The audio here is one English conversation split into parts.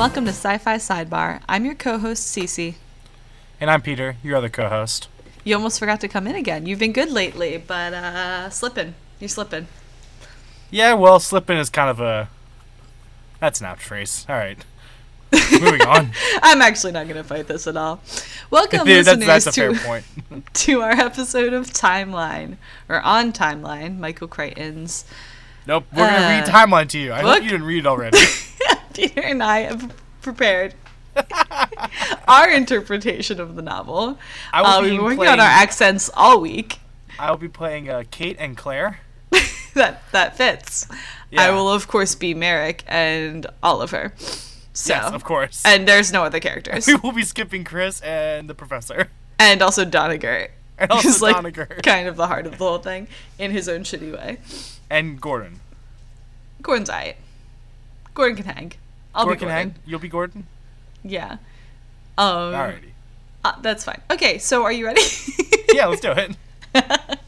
Welcome to Sci Fi Sidebar. I'm your co host, Cece. And I'm Peter, your other co host. You almost forgot to come in again. You've been good lately, but uh, slipping. You're slipping. Yeah, well, slipping is kind of a. That's an apt phrase. All right. Moving on. I'm actually not going to fight this at all. Welcome, that's, listeners, that's a to, fair point. to our episode of Timeline, or On Timeline, Michael Crichton's. Nope, we're going to read Uh, Timeline to you. I look. hope you didn't read it already. Peter and I have prepared our interpretation of the novel. I will Uh, be we've been working playing, on our accents all week. I will be playing uh, Kate and Claire. that that fits. I will of course be Marek and Oliver. So Yes, of course. and there's no other characters. we will be skipping Chris and the professor. and also Doniger. And also who's like kind of the heart of the whole thing in his own shitty way. And Gordon. Gordon's alright. Gordon can hang. I'll Gordon be Gordon. hang? You'll be Gordon? Yeah. Um, Alrighty. uh, that's fine. Okay, so are you ready? Yeah, let's do it.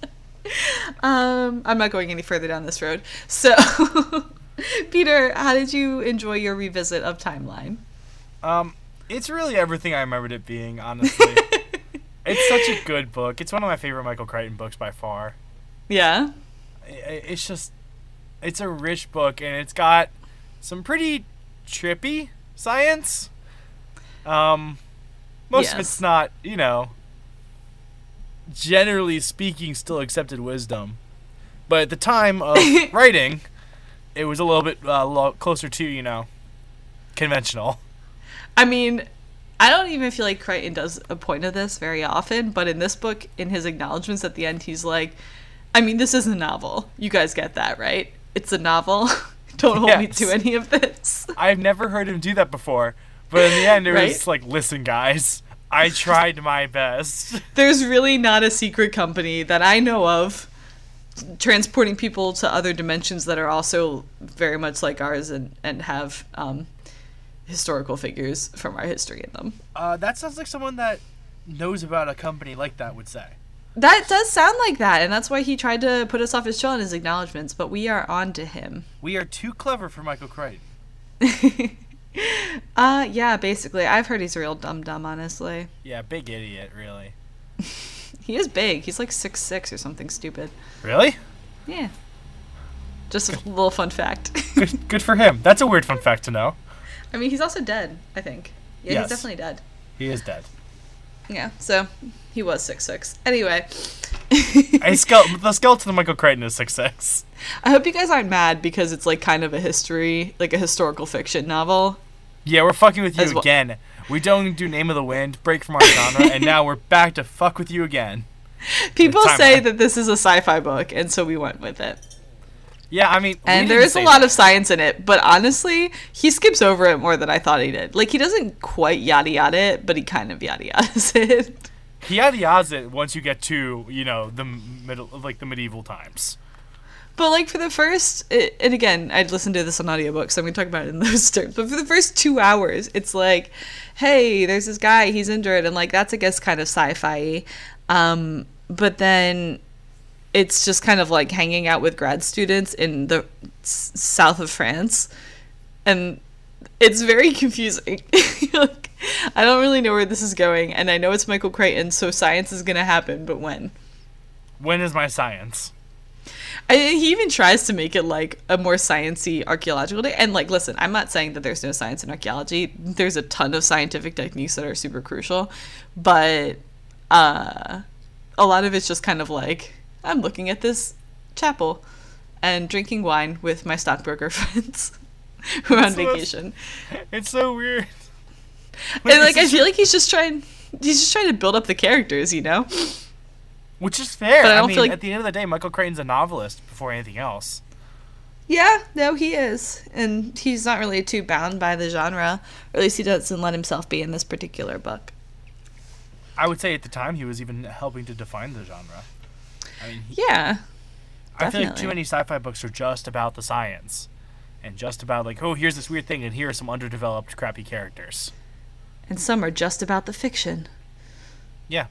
Um, I'm not going any further down this road. So, Peter, how did you enjoy your revisit of Timeline? Um, it's really everything I remembered it being, honestly. it's such a good book. It's one of my favorite Michael Crichton books by far. Yeah. It's just, it's a rich book, and it's got some pretty trippy science. Um, most of it's not, you know, generally speaking, still accepted wisdom. But at the time of writing, it was a little bit uh, lo- closer to, you know, conventional. I mean, I don't even feel like Crichton does a point of this very often, but in this book, in his acknowledgments at the end, he's like, I mean, this is a novel. You guys get that, right? It's a novel. don't hold me to any of this. I've never heard him do that before. But in the end, it Right? was like, listen, guys, I tried my best. There's really not a secret company that I know of transporting people to other dimensions that are also very much like ours and, and have um, historical figures from our history in them. Uh, that sounds like someone that knows about a company like that would say. That does sound like that, and that's why he tried to put us off his trail in his acknowledgments, but we are on to him. We are too clever for Michael Crichton. uh, yeah, basically. I've heard he's a real dumb dumb, honestly. Yeah, big idiot, really. He is big. He's like six six or something stupid. Really? Yeah. Just a little fun fact. Good, good for him. That's a weird fun fact to know. I mean, he's also dead, I think. Yeah, Yes. he's definitely dead. He is dead. Yeah, so he was six six. Anyway, A skele- the skeleton of Michael Crichton is six six. I hope you guys aren't mad because it's like kind of a history, like a historical fiction novel. Yeah, we're fucking with you well- again. We don't do Name of the Wind, break from our genre, and now we're back to fuck with you again. People say that this is a sci-fi book, and so we went with it. Yeah, I mean, And there is a lot that. of science in it, but honestly, he skips over it more than I thought he did. Like he doesn't quite yada yada it, but he kind of yada yadas it. He yada yadas it once you get to you know the middle, like the medieval times. But like for the first, it, and again, I'd listened to this on audiobook, so I'm gonna talk about it in those terms. But for the first two hours, it's like, hey, there's this guy, he's injured, and like that's I guess kind of sci-fi. Um, but then it's just kind of like hanging out with grad students in the s- south of France, and it's very confusing. like, I don't really know where this is going, and I know it's Michael Crichton, so science is gonna happen, but when? When is my science? I, he even tries to make it like a more sciency archaeological day. And like, listen, I'm not saying that there's no science in archaeology. There's a ton of scientific techniques that are super crucial, but uh, a lot of it's just kind of like I'm looking at this chapel and drinking wine with my stockbroker friends who are on That's the most- vacation. It's so weird. And like, I feel like he's just trying. He's just trying to build up the characters, you know. Which is fair. But I I, mean, feel like- at the end of the day, Michael Crichton's a novelist before anything else. Yeah, no, he is. And he's not really too bound by the genre. Or at least he doesn't let himself be in this particular book. I would say at the time he was even helping to define the genre. I mean, he- Yeah. I feel like too many sci-fi books are just about the science, and just about like, oh, here's this weird thing, and here are some underdeveloped, crappy characters. And some are just about the fiction. Yeah,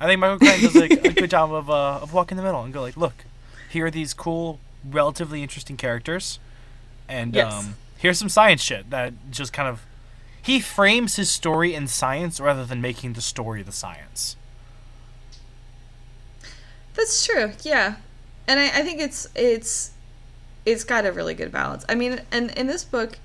I think Michael Crichton does like a good job of uh, of walking the middle and go like, look, here are these cool, relatively interesting characters, and Yes. um, here's some science shit that just kind of he frames his story in science rather than making the story the science. That's true. Yeah, and I, I think it's it's it's got a really good balance. I mean, and in this book,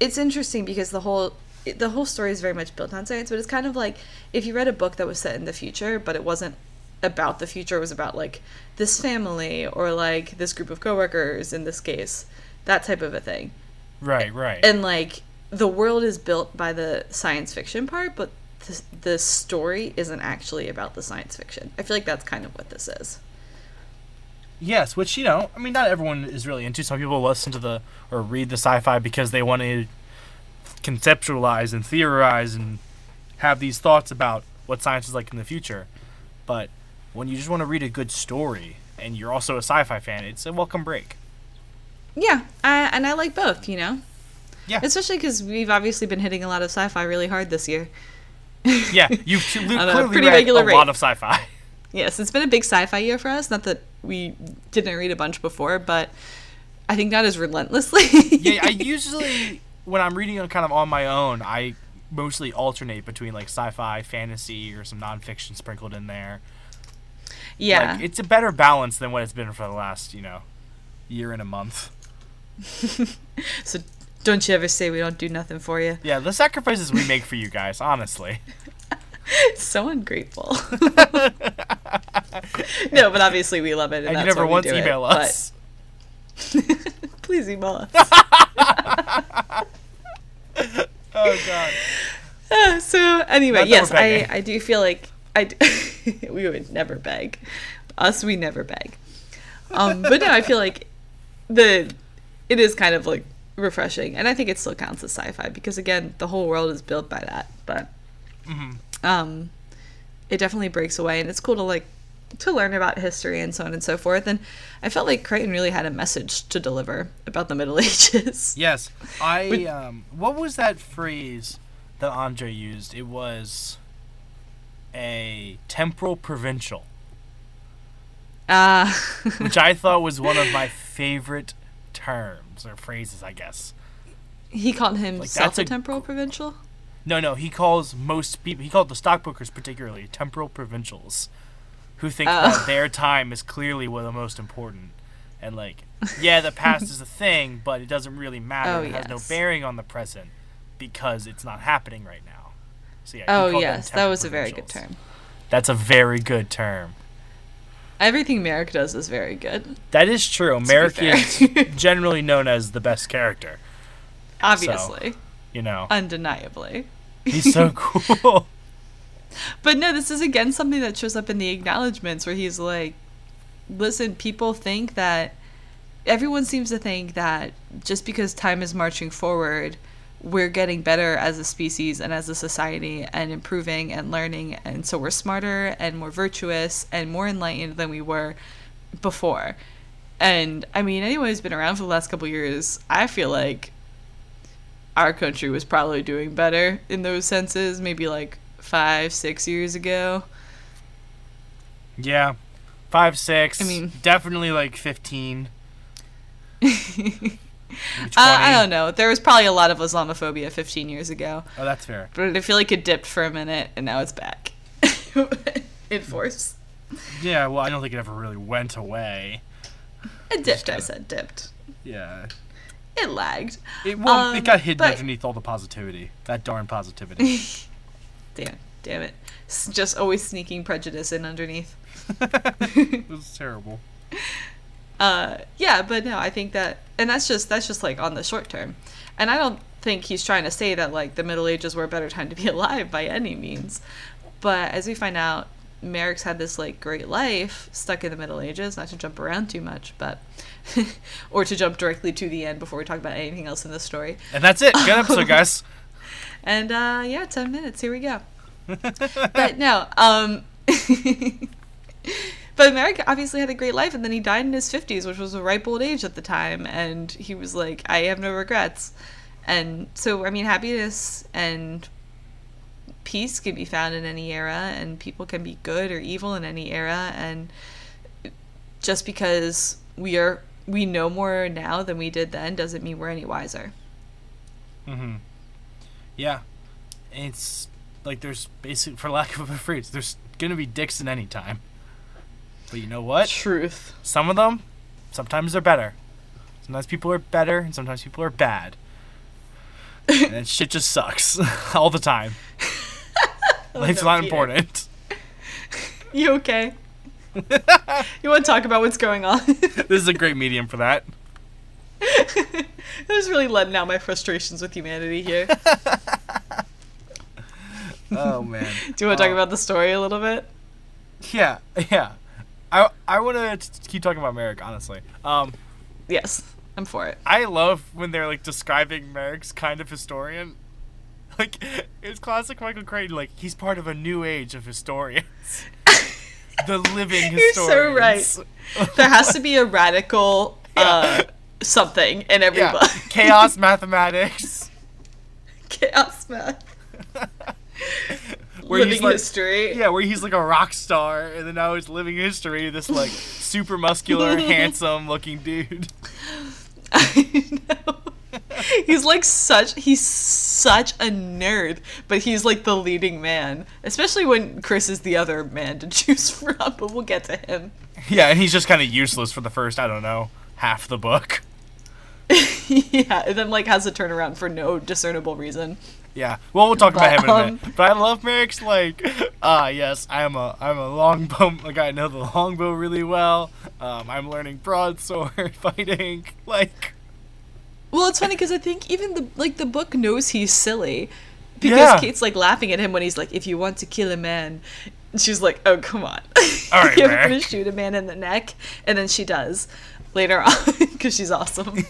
it's interesting because the whole the whole story is very much built on science, but it's kind of like if you read a book that was set in the future, but it wasn't about the future, it was about like this family or like this group of coworkers in this case, that type of a thing. Right, right. And like the world is built by the science fiction part, but the, the story isn't actually about the science fiction. I feel like that's kind of what this is. Yes, which you know, I mean, not everyone is really into. Some people listen to the or read the sci-fi because they want to conceptualize and theorize and have these thoughts about what science is like in the future. But when you just want to read a good story and you're also a sci-fi fan, it's a welcome break. Yeah, I, and I like both. You know. Yeah. Especially because we've obviously been hitting a lot of sci-fi really hard this year. yeah, you've clearly read regular a rate. lot of sci-fi. Yes, it's been a big sci-fi year for us. Not that we didn't read a bunch before, but I think not as relentlessly. yeah, I usually when I'm reading kind of on my own, I mostly alternate between like sci-fi, fantasy, or some nonfiction sprinkled in there. yeah. Like, it's a better balance than what it's been for the last, you know, year and a month. so don't you ever say we don't do nothing for you. Yeah, the sacrifices we make for you guys, honestly. so ungrateful. no, but obviously we love it, and, And you never once do it, email but- us. Please email us. Oh god. Uh, so anyway, yes, I. I do feel like I d- we would never beg. Us, we never beg. Um, but no, I feel like the it is kind of like refreshing, and I think it still counts as sci-fi because again, the whole world is built by that. But Mm-hmm. um, it definitely breaks away, and it's cool to like to learn about history and so on and so forth. And I felt like Crichton really had a message to deliver about the Middle Ages. Yes, I But- um what was that phrase that Andre used? It was a temporal provincial, Uh, which I thought was one of my favorite terms or phrases, I guess. he called him Like, that's a- self-temporal provincial. No, no, he calls most people, he called the stockbrokers particularly temporal provincials, who think Oh. that their time is clearly what the most important. And, like, yeah, the past is a thing, but it doesn't really matter. Oh, it has no bearing on the present because it's not happening right now. So, yeah, Oh yes, that was a very good term. That's a very good term. Everything Marek does is very good. That is true. Marek is generally known as the best character, Obviously, you know. undeniably. He's so cool. But no, this is again something that shows up in the acknowledgments where he's like, "Listen, people think that everyone seems to think that just because time is marching forward, we're getting better as a species and as a society and improving and learning, and so we're smarter and more virtuous and more enlightened than we were before." And I mean, anyone who's been around for the last couple years, I feel like our country was probably doing better in those senses, maybe like five, six years ago. yeah. Five, six. I mean- definitely like 15. maybe 20. I, I don't know. There was probably a lot of Islamophobia 15 years ago, Oh, that's fair. but I feel like it dipped for a minute and now it's back in force. Yeah, well, I don't think it ever really went away. It dipped, I kinda- said dipped. Yeah. It lagged. It, well, it Um, got hidden but- underneath all the positivity. That darn positivity. Damn, damn it. S- Just always sneaking prejudice in underneath. it was terrible. uh yeah but no i think that and that's just that's just like on the short term and i don't think he's trying to say that like the middle ages were a better time to be alive by any means but as we find out Marek's had this like great life stuck in the middle ages not to jump around too much but or to jump directly to the end before we talk about anything else in the story And that's it. Good episode, guys. And uh yeah 10 minutes here we go but no um but Marek obviously had a great life and then he died in his 50s which was a ripe old age at the time and he was like I have no regrets and so I mean happiness and peace can be found in any era and people can be good or evil in any era and just because we are we know more now than we did then doesn't mean we're any wiser. Mm-hmm. Yeah, it's like there's basic, for lack of a phrase, there's gonna be dicks in any time. But you know what? Truth. Some of them, sometimes they're better. Sometimes people are better, and sometimes people are bad. and shit just sucks all the time. Oh, Life's no, not Peter. important. You okay? you want to talk about what's going on? This is a great medium for that. I was really letting out my frustrations with humanity here. Oh man. Do you want to talk Oh. about the story a little bit? Yeah, yeah. I I want to keep talking about Marek, honestly. Um, Yes, I'm for it. I love when they're like describing Marek's kind of historian. Like it's classic Michael Crichton. Like he's part of a new age of historians. the living historians. You're so right. There has to be a radical uh, something in every Yeah, book. chaos mathematics. Chaos math. Where Living he's like, history. Yeah, where he's like a rock star, and then now he's living history. This like super muscular, handsome looking dude. I know. He's like such he's such a nerd, but he's like the leading man. Especially when Chris is the other man to choose from, but we'll get to him. Yeah, and he's just kind of useless for the first, I don't know, half the book. yeah, and then like has a turnaround for no discernible reason. Yeah. Well, we'll talk about him in a minute. But I love Marek's like, ah, yes, I'm a I'm a longbow. Like I know the longbow really well. Um, I'm learning broadsword fighting. Like, Well, it's funny because I think even the like the book knows he's silly because Yeah. Kate's like laughing at him when he's like, "If you want to kill a man," she's like, "Oh, come on, All right, you're gonna shoot a man in the neck?" And then she does later on because she's awesome.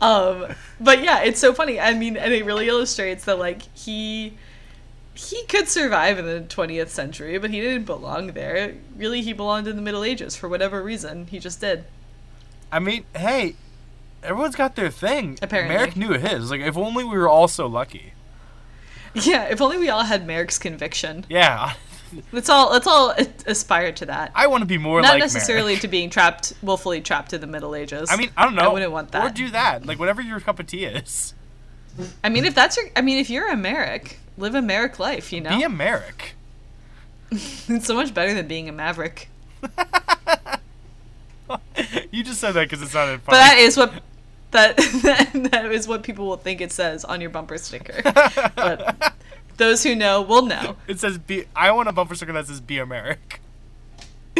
Um, but yeah, it's so funny. I mean, and it really illustrates that like he he could survive in the 20th century, but he didn't belong there. Really, he belonged in the Middle Ages for whatever reason. He just did. I mean, hey, everyone's got their thing. Apparently. Marek knew his. Like, if only we were all so lucky. Yeah, if only we all had Marek's conviction. Yeah, Let's all let's all aspire to that. I want to be more Not like necessarily Marek. to being trapped, willfully trapped in the Middle Ages. I mean, I don't know. I wouldn't want that. Or do that. Like, whatever your cup of tea is. I mean, if that's your, I mean, if you're a Marek, live a Marek life. You know, Be a Marek. it's so much better than being a Maverick. you just said that because it sounded But funny. that is what that that is what people will think it says on your bumper sticker. But those who know will know. It says be. I want a bumper sticker that says "Be a Marek."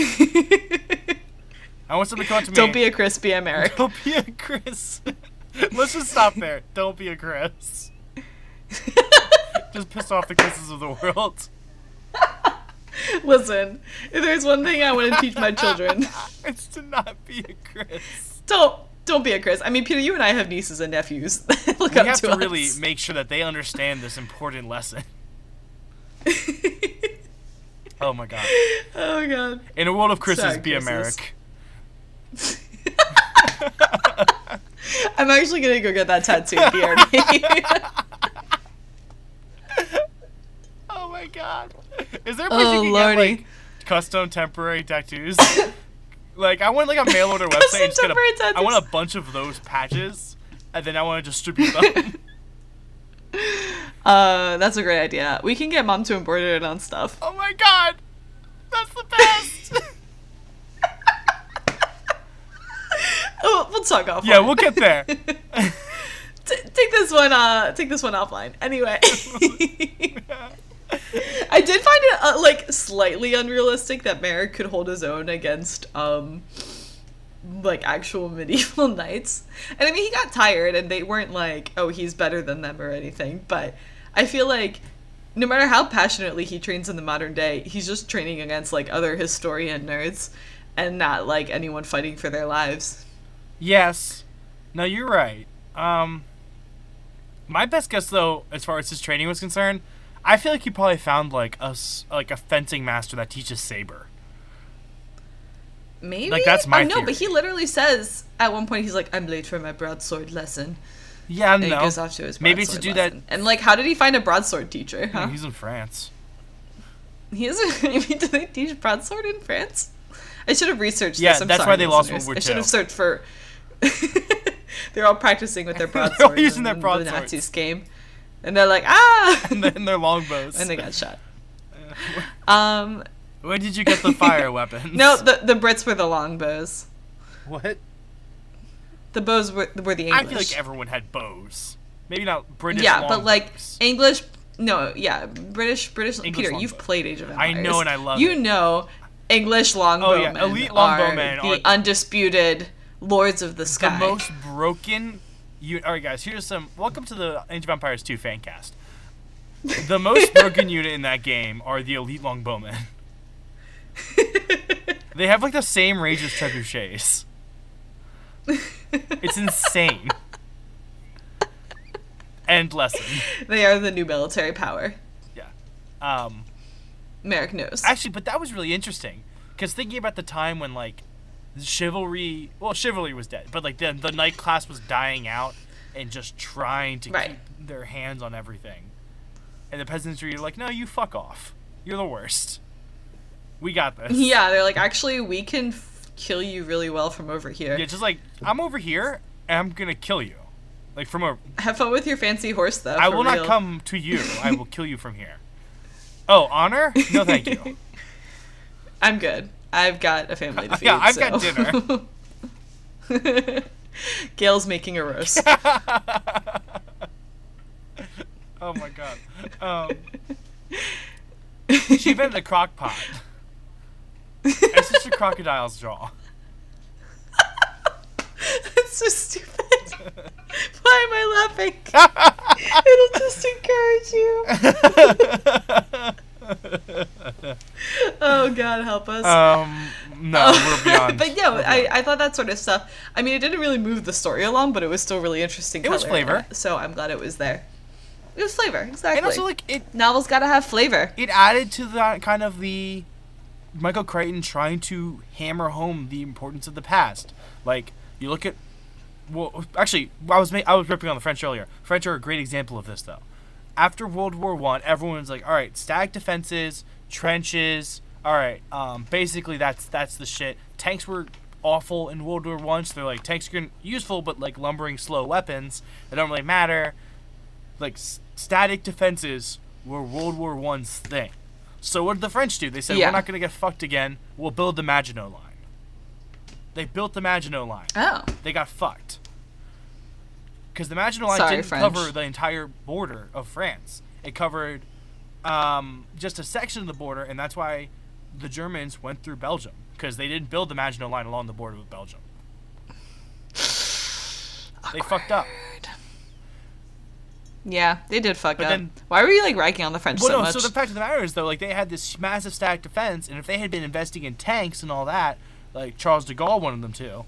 I want somebody to come to me. Don't be a Chris, be a Marek. Don't be a Chris. Let's just stop there. Don't be a Chris. just piss off the Chris's of the world. Listen, if there's one thing I want to teach my children, it's to not be a Chris. don't don't be a Chris. I mean, Peter, you and I have nieces and nephews. Look We up have to, to really make sure that they understand this important lesson. Oh my god. oh god. In a world of Chris's, Sorry, be a Chris's. Marek. I'm actually gonna go get that tattoo, BRB. Oh my god. Is there a place Oh, you can lordy. get like custom temporary tattoos? Like I want like a mail order website and just get a, I want a bunch of those patches and then I want to distribute them. uh, that's a great idea. We can get mom to embroider it on stuff. oh my god. That's the best. Oh, we'll talk off. yeah, we'll get there. T- take this one. Uh, take this one offline. Anyway, I did find it uh, like slightly unrealistic that Marek could hold his own against um like actual medieval knights. And I mean, he got tired, and they weren't like, oh, he's better than them or anything. But I feel like no matter how passionately he trains in the modern day, he's just training against like other historian nerds, and not like anyone fighting for their lives. Yes. No, you're right. Um, my best guess, though, as far as his training was concerned, I feel like he probably found like a like a fencing master that teaches saber. Maybe. Like, that's my Oh, no, but he literally says at one point he's like, "I'm late for my broadsword lesson." Yeah, And no. he goes off to his Maybe to do that- And like, how did he find a broadsword teacher? Huh? He's in France. He is. Mean, do they teach broadsword in France? I should have researched Yeah, this. I'm that's sorry, why they lost. World War I should have searched for. they're all practicing with their They're all using their broadswords. The Nazis came, and they're like, ah, and then their longbows. and they got shot. Um, Where did you get the fire weapons? no, the the Brits were the longbows. What? The bows were, were the English. I feel like everyone had bows. Maybe not British. yeah, but like. English. No, yeah, British, British. English Peter, longbow. you've played Age of Empires. I know and I love You it. know, English longbowmen. Oh, yeah, elite are longbowmen the are- undisputed lords of the sky. the sky. most broken. You all right, guys? Here's some. Welcome to the Age of Empires 2 fan cast. The most broken unit in that game are the elite longbowmen. They have like the same rage as trebuchets. It's insane. and lesson. they are the new military power. Yeah. Um. Marek knows. Actually, but that was really interesting because thinking about the time when like chivalry, well, chivalry was dead, but like the the knight class was dying out and just trying to Right. keep their hands on everything, and the peasantry are like, no, you fuck off, you're the worst. We got this. yeah, they're like, actually, we can f- kill you really well from over here. Yeah, just like I'm over here, and I'm gonna kill you, like from a. Have fun with your fancy horse, though. I will real. not come to you. I will kill you from here. Oh, honor? No, thank you. I'm good. I've got a family to feed. Yeah, I've got dinner. Gail's making a roast. Oh my god. Um, she invented a crock pot. It's just a crocodile's jaw. That's so stupid. Why am I laughing? It'll just encourage you. oh God, help us. Um, no, we're beyond. but yeah, I. I thought that sort of stuff. I mean, it didn't really move the story along, but it was still really interesting. It was flavor. so I'm glad it was there. It was flavor, exactly. and also like it, novels gotta have flavor. it added to that kind of the Michael Crichton trying to hammer home the importance of the past. Like you look at, well, actually, I was ma- I was ripping on the French earlier. French are a great example of this though. After World War One, everyone's like, all right, static defenses, trenches. All right, um, basically that's that's the shit. Tanks were awful in World War One, so they're like tanks are useful, but like lumbering slow weapons, they don't really matter. Like s- static defenses were World War One's thing. So what did the French do? They said Yeah. we're not gonna get fucked again. We'll build the Maginot Line. They built the Maginot Line Oh, they got fucked. Because the Maginot Line Sorry, didn't French. cover the entire border of France. It covered um, just a section of the border, and that's why the Germans went through Belgium. Because they didn't build the Maginot Line along the border with Belgium. They fucked up. yeah, they did fuck But up. then- Why were you like ragging on the French Well, so no, much? so the fact of the matter is, though, like, they had this massive static defense, and if they had been investing in tanks and all that, like Charles de Gaulle wanted them to,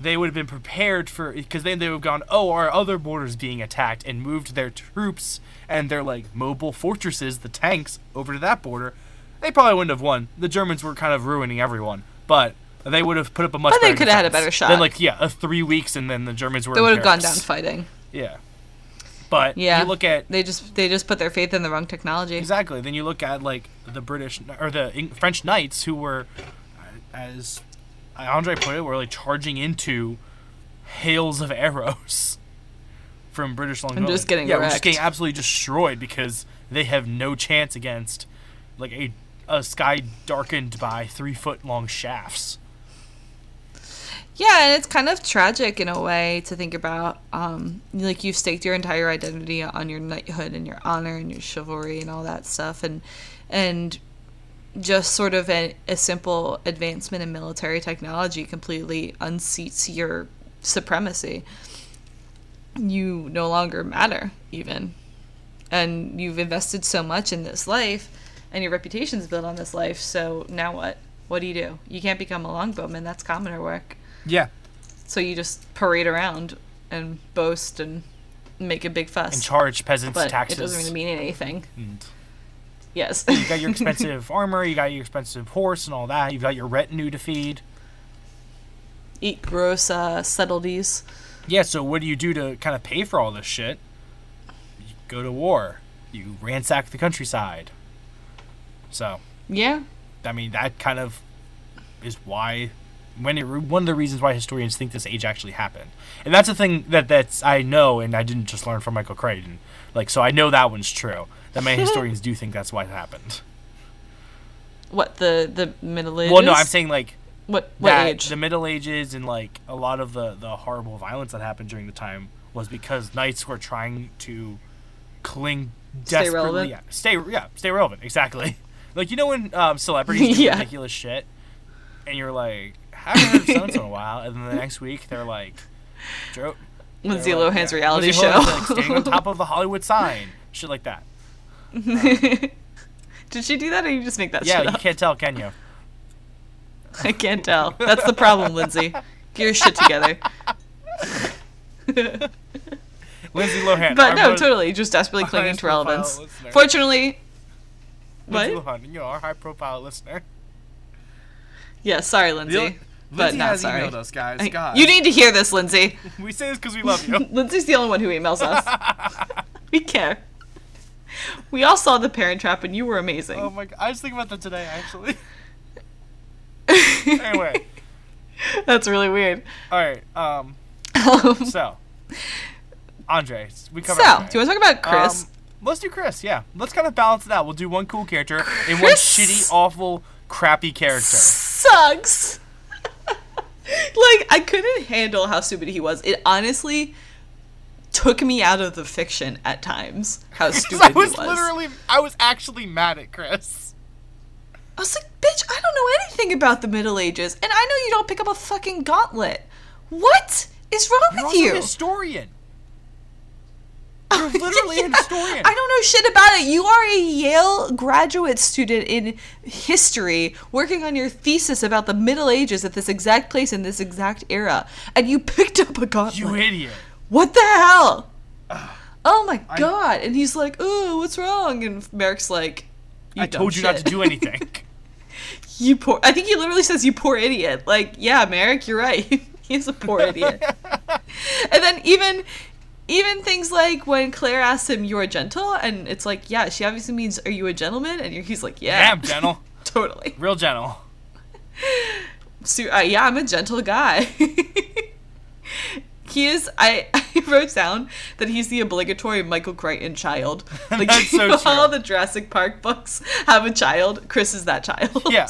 they would have been prepared for because then they would have gone, oh, our other borders being attacked, and moved their troops and their like mobile fortresses, the tanks, over to that border. They probably wouldn't have won. The Germans were kind of ruining everyone, but they would have put up a much. But they better could have had a better shot. Then, like, yeah, a three weeks, and then the Germans were. they would have gone down fighting. Yeah, but Yeah, you look at they just they just put their faith in the wrong technology. Exactly. Then you look at like the British or the French knights who were, uh, as Andre put it, were like charging into hails of arrows from British longbow. just getting yeah, we're wrecked. just getting absolutely destroyed because they have no chance against like a a sky darkened by three foot long shafts. Yeah, and it's kind of tragic in a way to think about. Um, like you've staked your entire identity on your knighthood and your honor and your chivalry and all that stuff, and and just sort of a, a simple advancement in military technology completely unseats your supremacy. You no longer matter, even, and you've invested so much in this life, and your reputation's built on this life. So now what? What do you do? You can't become a longbowman. That's commoner work. Yeah, So you just parade around and boast and make a big fuss. and charge peasants but taxes. it doesn't really mean anything. and Yes. you got your expensive armor, you got your expensive horse, and all that. You've got your retinue to feed. Eat gross uh, subtleties. Yeah, so what do you do to kind of pay for all this shit? You go to war. You ransack the countryside. So, Yeah. I mean, that kind of is why when it, one of the reasons why historians think this age actually happened. And that's a thing that that's I know and I didn't just learn from Michael Crichton. Like so I know that one's true. That many historians do think that's why it happened. What the the Middle Ages? Well, no, I'm saying like what what age? the Middle Ages and like a lot of the the horrible violence that happened during the time was because knights were trying to cling desperately. Stay relevant? Yeah, stay yeah, stay relevant. Exactly. Like you know when um, celebrities do Yeah. ridiculous shit, and you're like, haven't heard of so in a while, and then the next week they're like. Lindsay they're like, Lohan's yeah, reality Lindsay show. Lohan's, like, standing on top of the Hollywood sign, shit like that. Did she do that, or you just make that Yeah, you up? can't tell, can you? I can't tell. That's the problem, Lindsay. Get your shit together. Lindsay Lohan. But no, totally, just desperately clinging to relevance. listener. Fortunately, Lindsay what? Lohan, you're our high profile listener. Yeah, sorry, Lindsay. but Lindsay not has sorry. emailed us, guys. I- God. You need to hear this, Lindsay. we say this because we love you. Lindsay's the only one who emails us. we care. We all saw the Parent Trap, and you were amazing. oh my god, I was thinking about that today, actually. anyway, That's really weird. all right. Um, Um, so Andre, we covered. so, Andre. do you want to talk about Chris? Um, let's do Chris. Yeah, let's kind of balance it out. We'll do one cool character and one shitty, awful, crappy character. Sucks. like I couldn't handle how stupid he was. It honestly took me out of the fiction at times. How stupid I was was. literally, I was actually mad at Chris. I was like, bitch, I don't know anything about the Middle Ages, and I know you don't pick up a fucking gauntlet. What is wrong You're with also you? a historian. You're literally a Yeah, historian. I don't know shit about it. You are a Yale graduate student in history working on your thesis about the Middle Ages at this exact place in this exact era, and you picked up a gauntlet. You idiot. What the hell? Oh my god! And he's like, "Oh, what's wrong?" And Marek's like, I told you not to do anything. You poor. I think he literally says, "You poor idiot." Like, yeah, Marek, you're right. He's a poor idiot. and then even, even things like when Claire asks him, "You're gentle," and it's like, yeah, she obviously means, "Are you a gentleman?" And he's like, "Yeah, yeah, I'm gentle. totally." Real gentle. So, uh, yeah, I'm a gentle guy. He is. I, I wrote down that he's the obligatory Michael Crichton child. Like That's so true. how the Jurassic Park books have a child. Chris is that child. Yeah.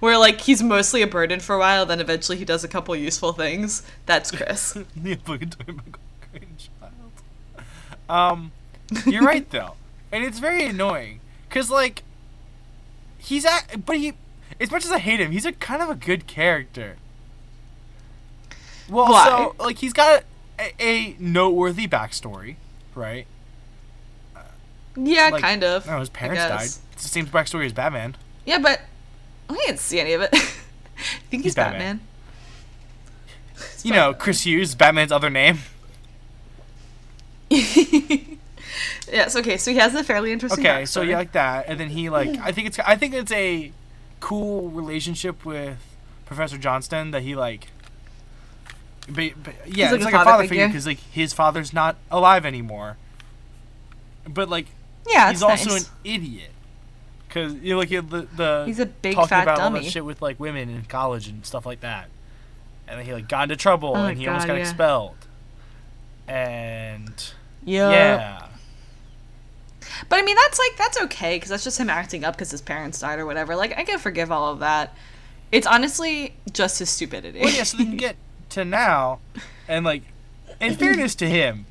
Where like he's mostly a burden for a while, then eventually he does a couple useful things. That's Chris. the obligatory Michael Crichton child. Um, you're right though, and it's very annoying because like he's at, but he, as much as I hate him, he's a kind of a good character. Well, Why? so like he's got a, a noteworthy backstory, right? yeah, Like, kind of. No, his parents died. It's the same backstory as Batman. Yeah, but I didn't see any of it. I think he's, He's Batman. Batman. You know, Chris Hughes, Batman's other name. yes. Okay. So he has a fairly interesting. Okay, so backstory. yeah, like that, and then he like I think it's I think it's a cool relationship with Professor Johnston that he like. Ba- ba- yeah, like it's a like a father figure because like his father's not alive anymore. But like Yeah, he's also nice. an idiot because you know, like the the He's a big talking fat about all dummy. that shit with like women in college and stuff like that, and then he like got into trouble Oh, and he almost got yeah. expelled, and Yeah. yeah. But I mean, that's like that's okay because that's just him acting up because his parents died or whatever. Like I can forgive all of that. It's honestly just his stupidity. Well, yeah, so then you get to now, and like, in fairness to him,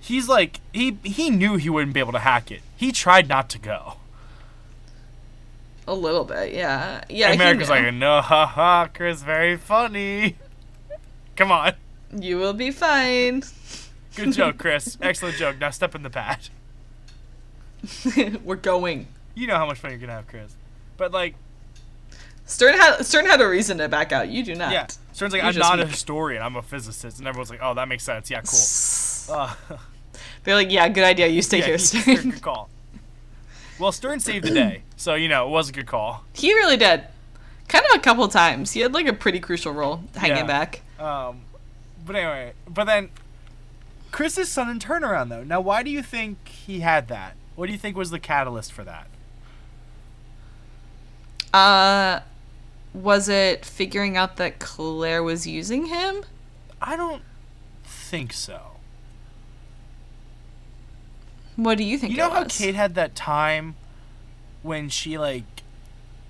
he's like he he knew he wouldn't be able to hack it. He tried not to go. a little bit, yeah, yeah. Marek's like, no, ha ha, Chris, very funny. Come on, you will be fine. good joke, Chris. Excellent joke. Now step in the pad. We're going. You know how much fun you're gonna have, Chris. But like, Stern had Stern had a reason to back out. You do not. yeah, Stern's like, You're I'm not a historian. I'm a physicist, and everyone's like, oh, that makes sense. Yeah, cool. Uh, They're like, yeah, good idea. You stay yeah, here, he- Stern. good call. Well, Stern saved the day, so you know it was a good call. he really did. Kind of a couple times. He had like a pretty crucial role hanging Yeah. back. Um, but anyway, but then Chris's sudden turnaround though. Now, why do you think he had that? What do you think was the catalyst for that? Uh, Was it figuring out that Claire was using him? I don't think so. What do you think? You know how? Kate had that time when she like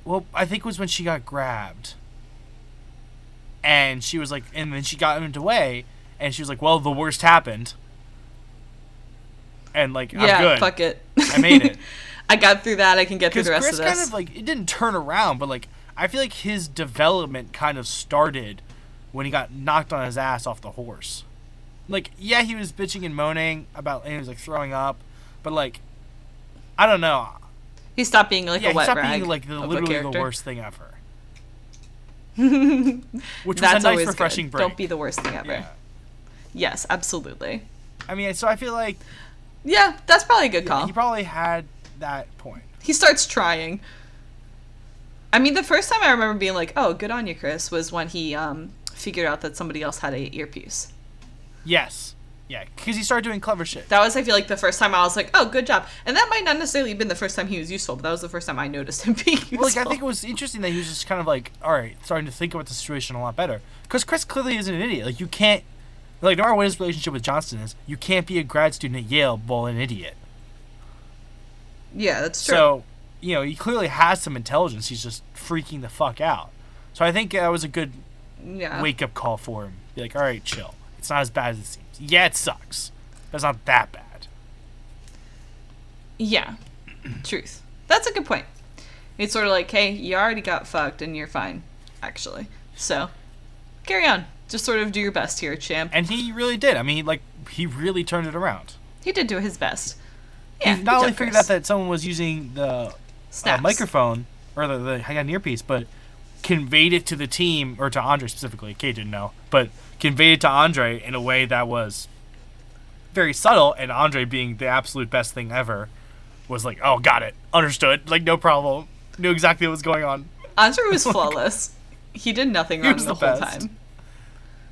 well, I think it was when she got grabbed. And she was like and then she got moved away and she was like, Well, the worst happened. And like yeah, I'm good. fuck it. I made it. I got through that. I can get through the rest Chris of this. kind of like it didn't turn around, but like I feel like his development kind of started when he got knocked on his ass off the horse. Like, yeah, he was bitching and moaning about and he was like throwing up, but like I don't know. he stopped being like yeah, a he wet stopped rag being like the, literally the worst thing ever. Which was That's a nice always refreshing good. break. Don't be the worst thing ever. yeah. Yes, absolutely. I mean, so I feel like Yeah, that's probably a good call. he probably had that point. he starts trying. I mean, the first time I remember being like, "Oh, good on you, Chris," was when he um, figured out that somebody else had a earpiece. Yes. Yeah, because he started doing clever shit. That was, I feel like, the first time I was like, "Oh, good job." And that might not necessarily have been the first time he was useful, but that was the first time I noticed him being useful. Well, like I think it was interesting that he was just kind of like, all right, starting to think about the situation a lot better. Because Chris clearly isn't an idiot. Like you can't, like no matter what his relationship with Johnston is, you can't be a grad student at Yale while an idiot. yeah, that's true. So, you know, he clearly has some intelligence. He's just freaking the fuck out. So I think that was a good yeah, wake up call for him. Be like, all right, chill. It's not as bad as it seems. Yeah, it sucks, but it's not that bad. yeah, truth. That's a good point. It's sort of like, hey, you already got fucked, and you're fine, actually. So, carry on. Just sort of do your best here, champ. And he really did. I mean, like he really turned it around. He did do his best. Yeah, he not only figured out that someone was using the uh, microphone or the, the I got an earpiece, but conveyed it to the team or to Andre specifically. Kate didn't know, but conveyed it to Andre in a way that was very subtle. And Andre, being the absolute best thing ever, was like, "Oh, got it, understood, like no problem, knew exactly what was going on." Andre was flawless. He did nothing wrong the, the whole best. time.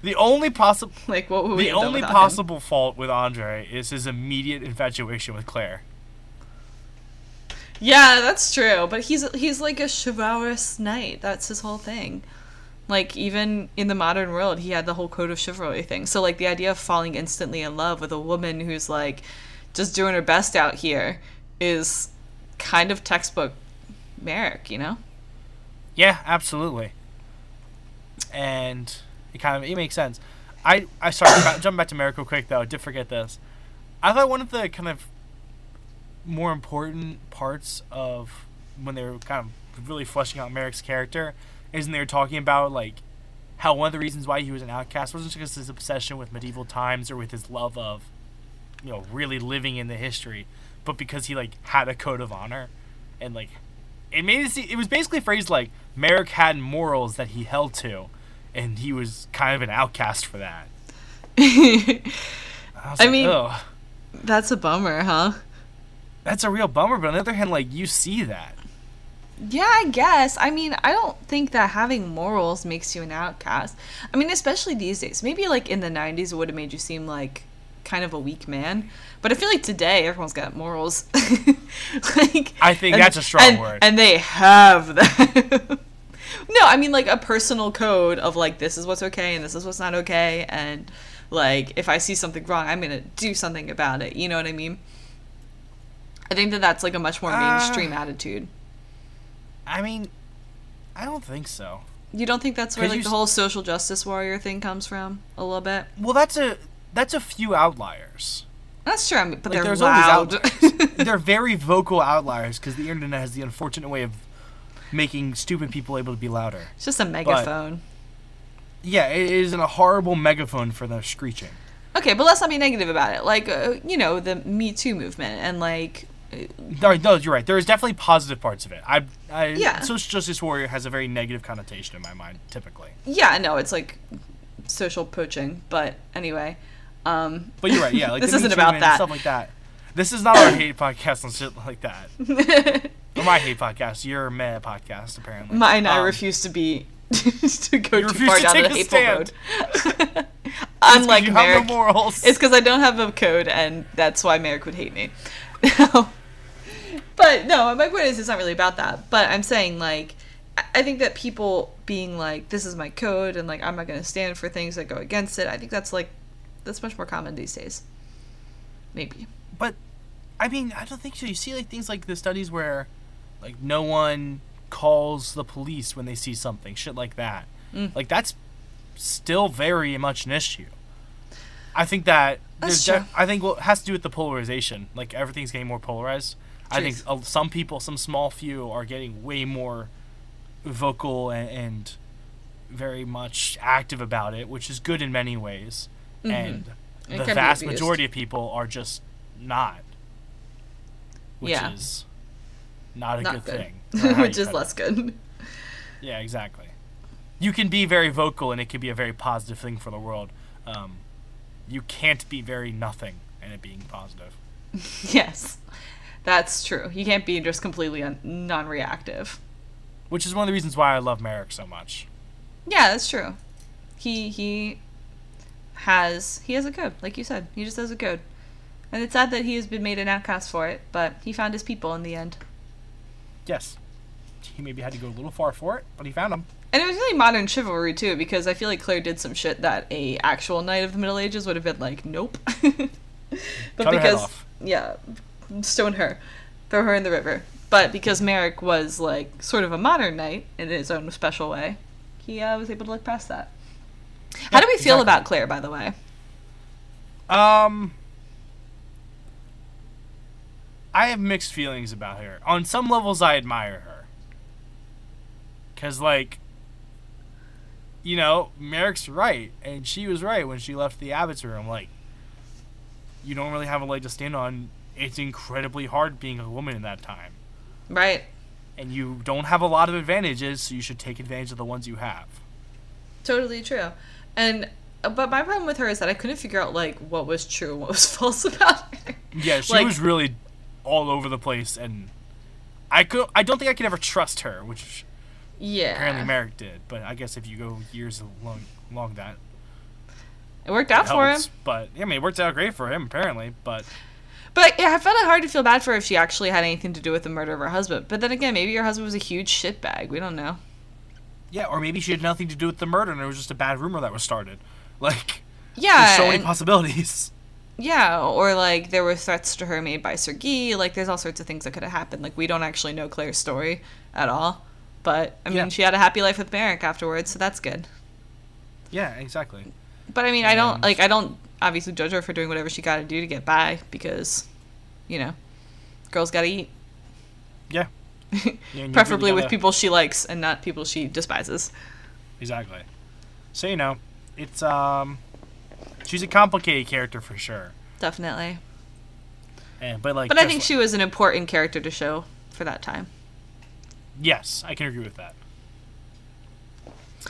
The only possible, Like what would we the only without him? possible fault with Andre is his immediate infatuation with Claire. Yeah, that's true. But he's he's like a chivalrous knight. That's his whole thing. Like even in the modern world, he had the whole code of chivalry thing. So like the idea of falling instantly in love with a woman who's like just doing her best out here is kind of textbook Marek, you know? Yeah, absolutely. And it kind of it makes sense. I I sorry jumping back to Marek real quick though. I did forget this. I thought one of the kind of more important parts of when they were kind of really fleshing out Marek's character is when they were talking about like how one of the reasons why he was an outcast wasn't because his obsession with medieval times or with his love of you know really living in the history, but because he like had a code of honor and like it made it see it was basically phrased like Marek had morals that he held to, and he was kind of an outcast for that. I, I like, mean- "Ugh, That's a bummer, huh? That's a real bummer. But on the other hand, like you see that. Yeah, I guess. I mean, I don't think that having morals makes you an outcast. I mean, especially these days. Maybe like in the 90s it would have made you seem like kind of a weak man. But I feel like today everyone's got morals. like I think and- that's a strong and- word. And they have that. no, I mean like a personal code of like this is what's okay and this is what's not okay and like if I see something wrong, I'm going to do something about it. You know what I mean? I think that that's like a much more Uh, mainstream attitude. I mean, I don't think so. You don't think that's where like the whole social justice warrior thing comes from a little bit? Well, that's a that's a few outliers. That's true, I mean, but Like, they're loud. They're very vocal outliers because the internet has the unfortunate way of making stupid people able to be louder. it's just a megaphone. Yeah, it is in a horrible megaphone for the screeching. Okay, but let's not be negative about it. Like, uh, you know, the Me Too movement and like, uh, No, no, you're right. There is definitely positive parts of it. I, I Yeah. social justice warrior has a very negative connotation in my mind, typically. yeah, no, it's like social poaching. But anyway, um, But you're right. Yeah, like This isn't about that. stuff like that. This is not our hate podcast and shit like that. or my hate podcast. Your meh podcast, apparently. mine, I Um, refuse to be to go too far to down take the hateful stand. road. Unlike you Marek, have no morals. It's because I don't have a code, and that's why Marek would hate me. But no, my point is, it's not really about that. But I'm saying, like, I- think that people being like this is my code and like I'm not going to stand for things that go against it. I think that's like that's much more common these days. Maybe. But I mean, I don't think so. You see like things like the studies where like no one calls the police when they see something, shit like that. Mm. Like that's still very much an issue. I think that true. I think what has to do with the polarization. Like everything's getting more polarized. I think some people, some small few, are getting way more vocal and, and very much active about it, which is good in many ways. Mhm. And It the vast majority of people are just not, which Yeah. is not a Not good, good. thing. no matter how Which is cut it. less good. Yeah, exactly. You can be very vocal, and it can be a very positive thing for the world. Um, you can't be very nothing and it being positive. yes. That's true. You can't be just completely un- non-reactive. Which is one of the reasons why I love Marek so much. Yeah, that's true. He he has he has a code, like you said. He just has a code. And it's sad that he has been made an outcast for it, but he found his people in the end. Yes, he maybe had to go a little far for it, but he found them. And it was really modern chivalry too, because I feel like Claire did some shit that a actual knight of the Middle Ages would have been like, nope. but Cut because off. yeah, stone her, throw her in the river. But because Marek was like sort of a modern knight in his own special way, he uh, was able to look past that. How do we feel exactly. about Claire, by the way? Um, I have mixed feelings about her. On some levels, I admire her. Cause like, you know, Marek's right, and she was right when she left the abbot's room. Like, you don't really have a leg to stand on. It's incredibly hard being a woman in that time, Right. and you don't have a lot of advantages. So you should take advantage of the ones you have. Totally true. And uh, but my problem with her is that I couldn't figure out like what was true and what was false about her. Yeah, she Like- was really all over the place, and I could. I don't think I could ever trust her, which Yeah. apparently Marek did. But I guess if you go years along, along that, it worked out it for him. But yeah, I mean, it worked out great for him apparently. But But yeah, I found it hard to feel bad for her if she actually had anything to do with the murder of her husband. But then again, maybe her husband was a huge shitbag. We don't know. yeah, or maybe she had nothing to do with the murder, and it was just a bad rumor that was started. Like, Yeah. there's so many and- possibilities. yeah, or like there were threats to her made by Sergei. Like there's all sorts of things that could have happened. Like we don't actually know Claire's story at all. But I mean, Yeah. she had a happy life with Marek afterwards, so that's good. Yeah, exactly. But I mean, I don't like I don't obviously judge her for doing whatever she got to do to get by because, you know, girls got to eat. Yeah. Yeah, you really Preferably with people she likes and not people she despises. Exactly. So you know, it's um, she's a complicated character for sure. Definitely. And but like, But I think like- she was an important character to show for that time. Yes, I can agree with that.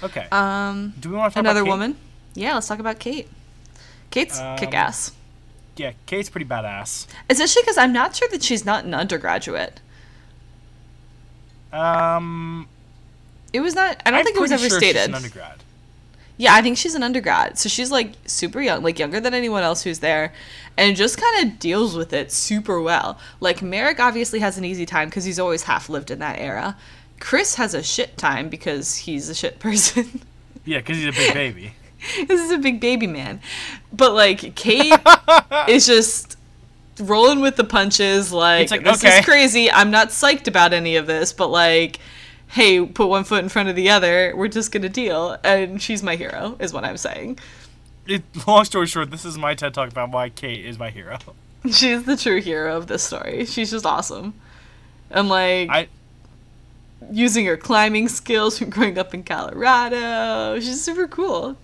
Okay. Um, Do we want to talk another woman? Yeah, let's talk about Kate. Kate's Um, kick ass. Yeah, Kate's pretty badass. Especially because I'm not sure that she's not an undergraduate. Um, It was not. I don't I'm think it was ever sure she's stated. an undergrad. Yeah, I think she's an undergrad. So she's like super young, like younger than anyone else who's there, and just kind of deals with it super well. Like Marek obviously has an easy time because he's always half lived in that era. Chris has a shit time because he's a shit person. Yeah, because he's a big baby. this is a big baby man. But like Kate is just rolling with the punches like, like, this okay. is crazy. I'm not psyched about any of this, but like hey, put one foot in front of the other. We're just going to deal and she's my hero is what I'm saying. It, long story short, this is my TED talk about why Kate is my hero. She's the true hero of this story. She's just awesome. And like I using her climbing skills from growing up in Colorado. She's super cool.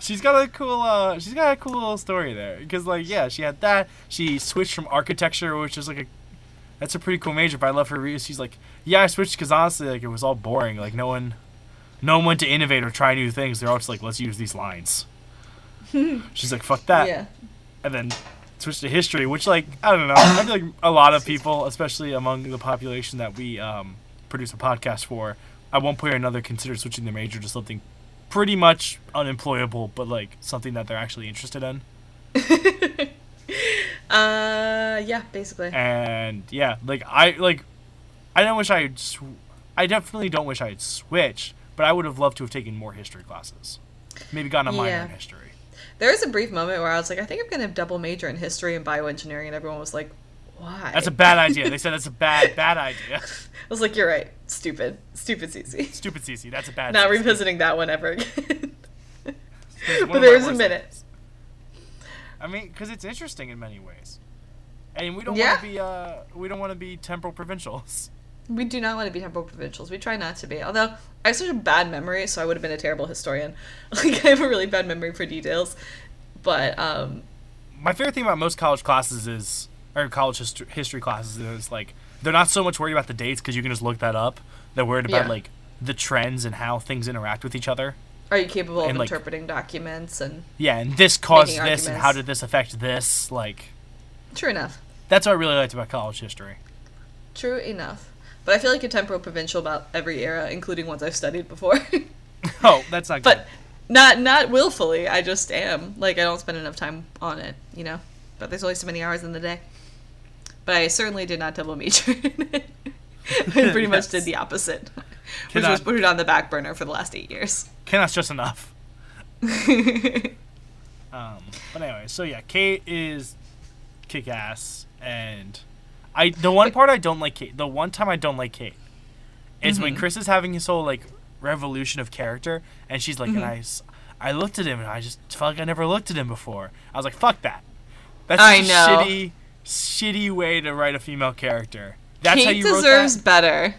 She's got a cool uh she's got a cool little story there. Because like yeah she had that. She switched from architecture which is like a that's a pretty cool major. But i love her she's like yeah i switched because honestly like it was all boring. Like no one no one went to innovate or try new things. They're all just like let's use these lines. She's like fuck that. Yeah. and then switched to history which like i don't know. I feel like a lot of people especially among the population that we um, produce a podcast for at one point or another consider switching their major to something pretty much unemployable but like something that they're actually interested in Uh yeah, basically. and yeah like i like i don't wish i had sw- i definitely don't wish i had switched but I would have loved to have taken more history classes. Maybe gotten a minor Yeah. in history. There was a brief moment where I was like, I think I'm going to double major in history and bioengineering, and everyone was like, why? That's a bad idea. They said that's a bad, bad idea. I was like, you're right. Stupid. Stupid Cece. Stupid Cece. That's a bad. Not Cece. revisiting that one ever again. One but there was a minute. things. I mean, because it's interesting in many ways, and we don't Yeah. want to be. Uh, we don't want to be temporal provincials. We do not want to be temporal provincials. We try not to be. Although I have such a bad memory, so I would have been a terrible historian. Like I have a really bad memory for details. But um My favorite thing about most college classes is, or college history, history classes is like they're not so much worried about the dates because you can just look that up. They're worried about Yeah. like the trends and how things interact with each other. are you capable of like- interpreting documents and Yeah, and this caused this, and how did this affect this? Like true enough. that's what I really liked about college history. True enough. But I feel like a temporal provincial about every era, including ones I've studied before. oh, that's not good. but not not willfully. I just am. Like I don't spend enough time on it, you know. But there's only so many hours in the day. But I certainly did not double major in it. I pretty much did the opposite, which Cannot- was put it on the back burner for the last eight years. Cannot stress enough. Um, but anyway, so yeah, Kate is kick ass, and I the one part I don't like Kate, the one time I don't like Kate, is when Mhm. Chris is having his whole like revolution of character, and she's like, and I, I, looked at him and I just felt like I never looked at him before. I was like, fuck that. That's I know. shitty, shitty way to write a female character. That's Kate how you wrote deserves better.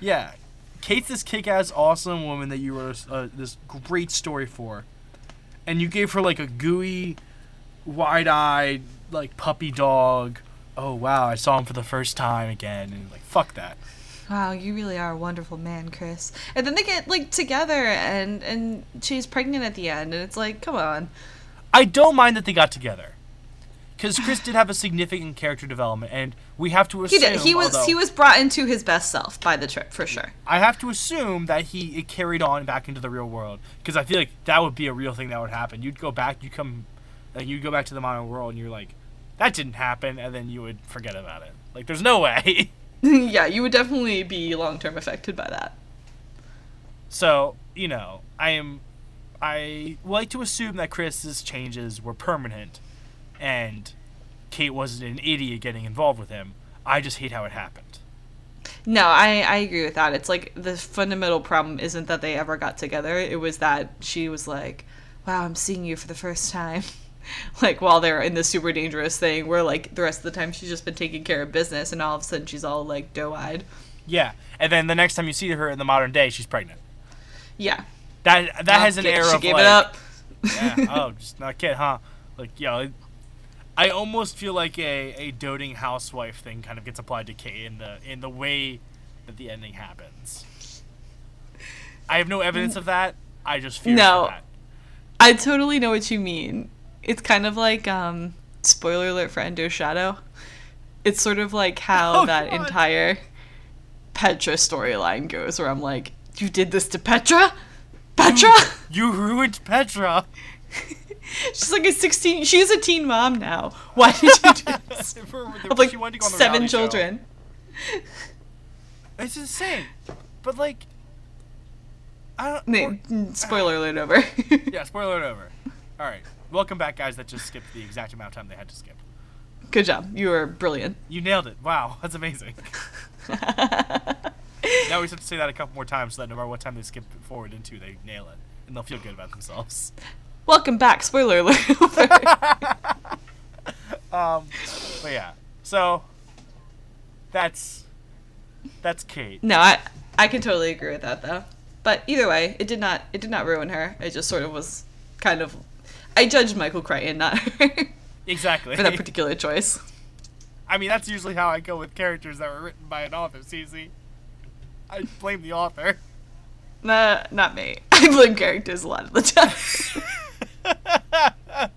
Yeah, Kate's this kick-ass, awesome woman that you wrote uh, this great story for, and you gave her like a gooey, wide-eyed, like puppy dog. Oh wow, I saw him for the first time again, and like fuck that. Wow, you really are a wonderful man, Chris. And then they get like together, and and she's pregnant at the end, and it's like, come on. I don't mind that they got together, because Chris did have a significant character development, and we have to assume He did. He was he was brought into his best self by the trip for sure. I have to assume that he it carried on back into the real world because I feel like that would be a real thing that would happen. You'd go back, you come, like you go back to the modern world, and you're like, that didn't happen, and then you would forget about it. Like, there's no way. yeah, you would definitely be long term affected by that. so you know, I am, I like to assume that Chris's changes were permanent, and Kate wasn't an idiot getting involved with him. I just hate how it happened. No, I, I agree with that. It's like the fundamental problem isn't that they ever got together. It was that she was like, wow, I'm seeing you for the first time. like while they're in this super dangerous thing where like the rest of the time she's just been taking care of business and all of a sudden she's all like doe eyed. Yeah, and then the next time you see her in the modern day, she's pregnant. Yeah. That that has an air she of gave like, it up. yeah. Oh, just not kid, huh? Like, yo, I almost feel like a, a doting housewife thing kind of gets applied to Kate in the in the way that the ending happens. I have no evidence of that. I just fear that. No. I totally know what you mean. It's kind of like um spoiler alert for Ender's Shadow. It's sort of like how Oh, that God. entire Petra storyline goes where I'm like, You did this to Petra? Petra? You ruined Petra. She's like a 16 she's a teen mom now. Why did you do this? For- Of like she wanted to go on the seven reality show. children. It's insane. But like, I don't. Nate, or- mm, spoiler alert over. yeah, spoiler alert over. All right, welcome back, guys. That just skipped the exact amount of time they had to skip. Good job. You were brilliant. You nailed it. Wow, that's amazing. now we just have to say that a couple more times so that no matter what time they skip forward into, they nail it. And they'll feel good about themselves. Welcome back. Spoiler alert. Um, but yeah, so that's that's Kate. No, I I can totally agree with that though. But either way, it did not it did not ruin her. It just sort of was kind of I judged Michael Crichton, not her, Exactly. for that particular choice. I mean, that's usually how I go with characters that were written by an author. Cece. I blame the author. Nah, not me. I blame characters a lot of the time.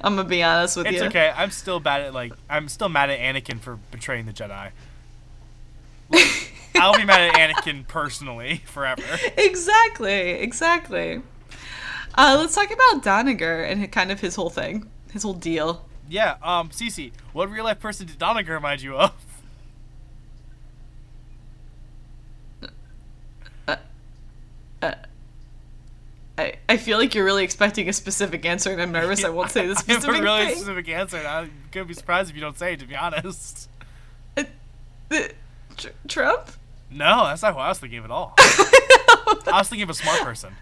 I'm gonna be honest with It's you. It's okay. I'm still bad at like I'm still mad at Anakin for betraying the Jedi. Like, I'll be mad at Anakin personally forever. Exactly, exactly. Uh, let's talk about Doniger and kind of his whole thing, his whole deal. Yeah, um, Cece, what real life person did Doniger remind you of? I feel like you're really expecting a specific answer, and I'm nervous I won't say the I have specific a really thing. specific answer. and I'm gonna be surprised if you don't say it. To be honest. Uh, Tr- Trump? No, that's not who I was thinking of at all. I was thinking of a smart person.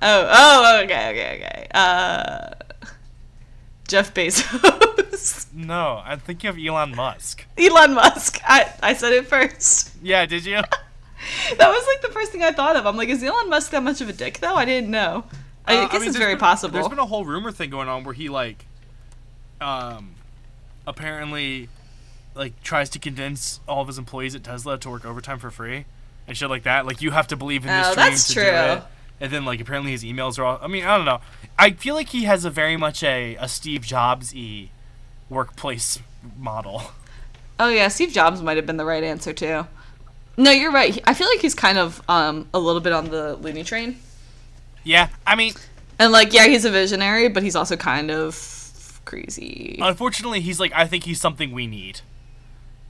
Oh, oh, okay, okay, okay. Uh, Jeff Bezos. No, I'm thinking of Elon Musk. Elon Musk. I, I said it first. Yeah, did you? That was like the first thing I thought of. I'm like, is Elon Musk that much of a dick though? I didn't know. I Uh, guess mean, it's very been- possible. There's been a whole rumor thing going on where he like, um, apparently, like tries to convince all of his employees at Tesla to work overtime for free and shit like that. Like you have to believe in this Oh, dream that's to true. do it. And then like apparently his emails are all. I mean I don't know. I feel like he has a very much a a Steve Jobs y workplace model. Oh yeah, Steve Jobs might have been the right answer too. No, you're right. I feel like he's kind of um a little bit on the loony train. Yeah, I mean And like, yeah, he's a visionary, but he's also kind of crazy. unfortunately he's like I think he's something we need.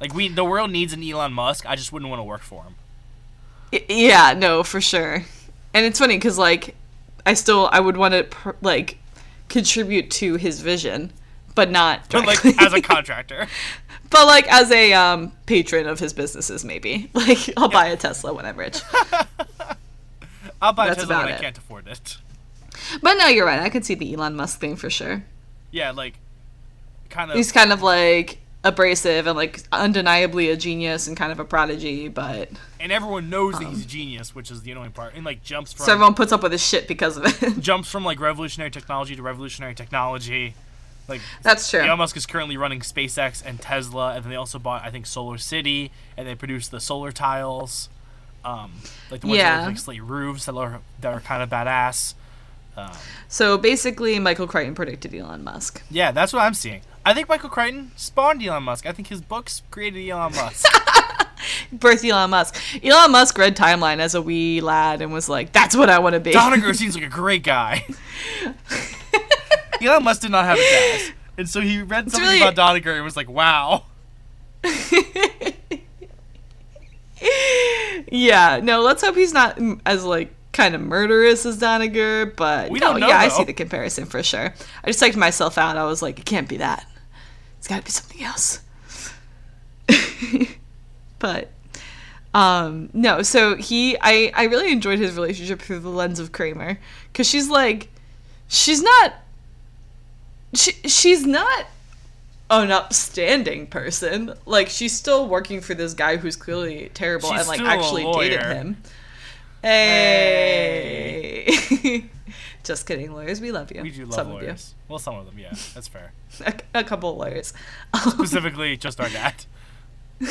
Like we the world needs an Elon Musk. I just wouldn't want to work for him. Y- yeah, no, for sure. And it's funny because like, I still I would want to like contribute to his vision, but not But like directly. as a contractor. But like as a um patron of his businesses, maybe. Like, I'll buy a Tesla when I'm rich. I'll buy That's Tesla when about I can't afford it. But no, you're right. I could see the Elon Musk thing for sure. Yeah, like kind of He's kind of like abrasive and like undeniably a genius and kind of a prodigy, but and everyone knows that he's a genius, which is the annoying part. And like jumps from so everyone puts up with his shit because of it. jumps from like revolutionary technology to revolutionary technology. Like That's true. Elon Musk is currently running SpaceX and Tesla, and then they also bought I think Solar City, and they produce the solar tiles, um, like the ones that Yeah. look like slate roofs that are that are kind of badass. Um, So basically, Michael Crichton predicted Elon Musk. yeah, that's what I'm seeing. I think Michael Crichton spawned Elon Musk. I think his books created Elon Musk. Birth Elon Musk. Elon Musk read Timeline as a wee lad and was like, "That's what I want to be." Doniger seems like a great guy. Elon Musk did not have a dad, and so he read something really- about Doniger and was like, "Wow." yeah. No, let's hope he's not as like kind of murderous as Doniger, but We no, know, yeah, I see the comparison for sure. I just psyched myself out. I was like, it can't be that. It's got to be something else. but um no so he i i really enjoyed his relationship through the lens of kramer because she's like she's not she, she's not an upstanding person. Like she's still working for this guy who's clearly terrible She's and like actually dated him. Hey, just kidding lawyers. We love you. We do love some lawyers. Well, some of them, yeah, that's fair. a, a couple of lawyers. Specifically, just our dad. and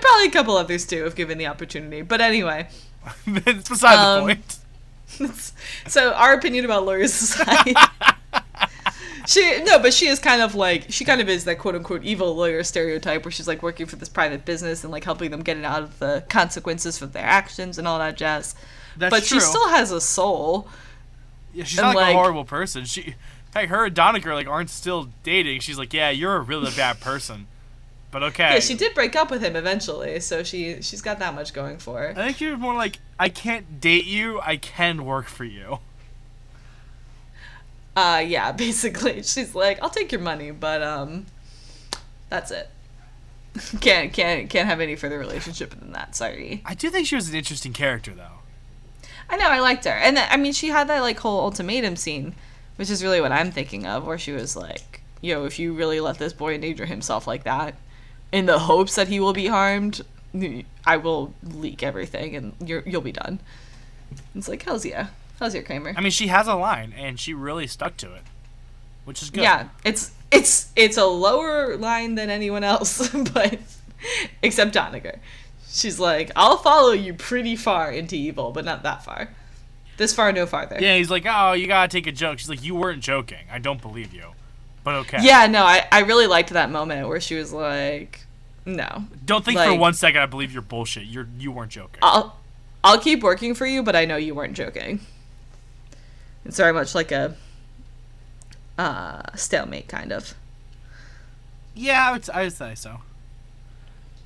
probably a couple others too if given the opportunity. But anyway. It's beside Um, the point. so our opinion about lawyers aside she no but she is kind of like she kind of is that quote unquote evil lawyer stereotype where she's like working for this private business and like helping them get it out of the consequences for their actions and all that jazz That's but true. she still has a soul yeah, she's and, not like, like- a horrible person. She, hey, her and Doniger like aren't still dating. She's like, yeah, you're a really bad person, but okay. yeah she did break up with him eventually so she she's got that much going for her I think she was more like, I can't date you. I can work for you. Uh yeah basically she's like i'll take your money but um that's it can't can't can't have any further relationship than that sorry I do think she was an interesting character, though. I know, I liked her. And I mean, she had that like whole ultimatum scene, which is really what I'm thinking of, where she was like, yo, if you really let this boy endanger himself like that, in the hopes that he will be harmed, I will leak everything and you're, you'll be done. It's like, hell's yeah. How's your Kramer? I mean, she has a line, and she really stuck to it, which is good. Yeah, it's it's it's a lower line than anyone else, but except Doniger. She's like, I'll follow you pretty far into evil, but not that far. This far, no farther. Yeah, he's like, oh, you gotta take a joke. She's like, you weren't joking. I don't believe you. But okay. Yeah, no, I, I really liked that moment where she was like, no. Don't think for one second I believe you're bullshit. You're you weren't joking. I'll I'll keep working for you, but I know you weren't joking. It's very much like a uh, stalemate kind of. yeah, I would, I would say so.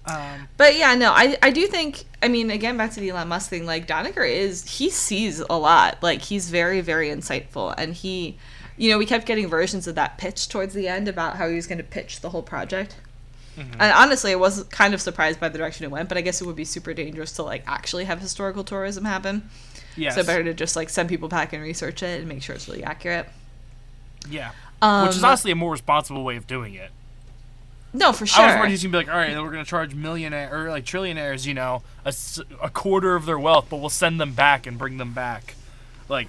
Um, But yeah, no, I I do think I mean again back to the Elon Musk thing, like Doniger is he sees a lot. Like he's very, very insightful and he you know, we kept getting versions of that pitch towards the end about how he was gonna pitch the whole project. Mm-hmm. And honestly, I was kind of surprised by the direction it went, but I guess it would be super dangerous to like actually have historical tourism happen. Yes. So better to just like send people back and research it and make sure it's really accurate. Yeah. Um, Which is honestly a more responsible way of doing it. no, for sure. I was worried he's gonna be like, all right, then we're gonna charge millionaire or like trillionaires, you know, a quarter of their wealth, but we'll send them back and bring them back. Like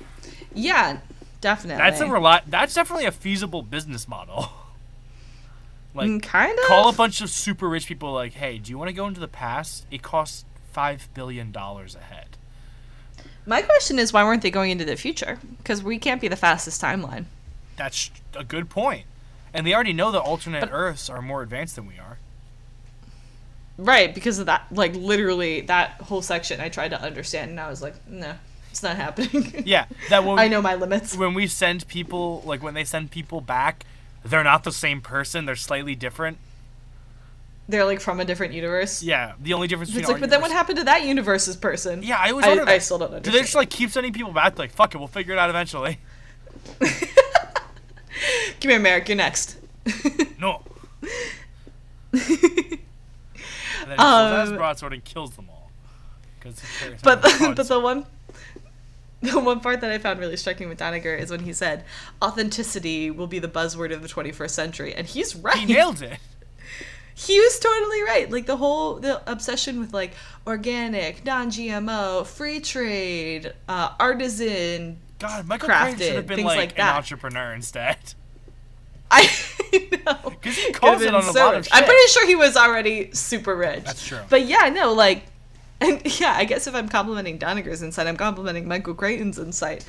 yeah, definitely. that's a reli- That's definitely a feasible business model. like Mm, kind of. call a bunch of super rich people. Like, hey, do you want to go into the past? It costs five billion dollars a head. My question is, why weren't they going into the future? Because we can't be the fastest timeline. That's a good point. And they already know that alternate Earths are more advanced than we are. Right, because of that, like literally that whole section I tried to understand and I was like, no, it's not happening. Yeah, that will. I know my limits. when we send people like when they send people back they're not the same person they're slightly different They're like from a different universe. yeah the only difference between It's like, but then what happened to that universe's person? yeah i always I, I still don't do they just like keep sending people back like fuck it we'll figure it out eventually Come here, Marek, you're next. no and then he out his Um, broadsword and kills them all but the, but the one the one part that I found really striking with Doniger is when he said authenticity will be the buzzword of the 21st century, and he's right. he nailed it He was totally right. Like the whole the obsession with like organic, non-GMO, free trade, uh, artisan. god michael Crichton should have been like, like an that. entrepreneur instead I know. Because he calls it on a so lot of rich. I'm pretty sure he was already super rich. That's true. But yeah, no, like, and yeah, I guess if I'm complimenting Doniger's insight, I'm complimenting Michael Crichton's insight.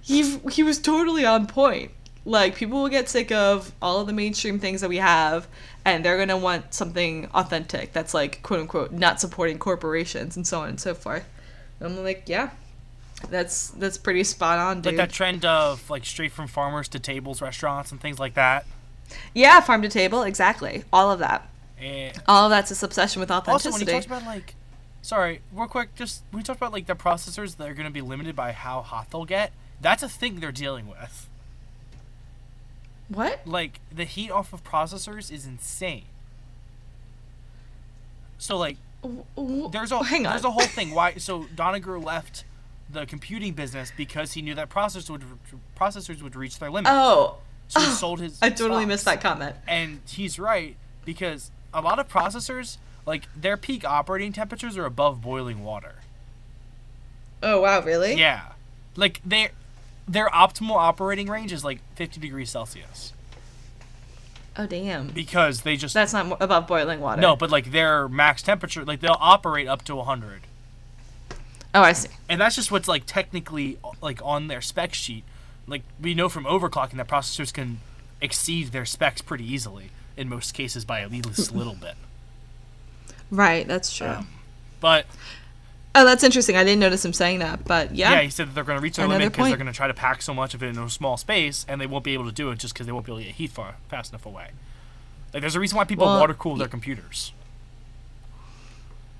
He he was totally on point. Like people will get sick of all of the mainstream things that we have, and they're gonna want something authentic that's like quote unquote not supporting corporations and so on and so forth. And I'm like, yeah, that's that's pretty spot on, dude. like that trend of like straight from farmers to tables restaurants and things like that yeah, farm to table, exactly, all of that. and All of that's this obsession with authenticity. Also, when you talked about like, sorry, real quick, just when you talked about like the processors that are going to be limited by how hot they'll get, that's a thing they're dealing with. What? Like the heat off of processors is insane. So like, there's a hang on. there's a whole thing why. So Doniger left the computing business because he knew that processors would processors would reach their limit. Oh, so he sold his. I totally missed that comment. And he's right because a lot of processors, like their peak operating temperatures are above boiling water. Oh wow, really? Yeah, like they, their optimal operating range is like 50 degrees Celsius Oh damn. because they just That's not above boiling water. no, but like their max temperature, like they'll operate up to 100, Oh, I see. and that's just what's like technically like on their spec sheet. Like we know from overclocking that processors can exceed their specs pretty easily in most cases by at least a little bit. Right, that's true. Um, But oh, that's interesting. I didn't notice him saying that, but yeah. Yeah, he said that they're going to reach their Another limit because they're going to try to pack so much of it in a small space, and they won't be able to do it just because they won't be able to get heat far fast enough away. Like, there's a reason why people Well, water cool their computers.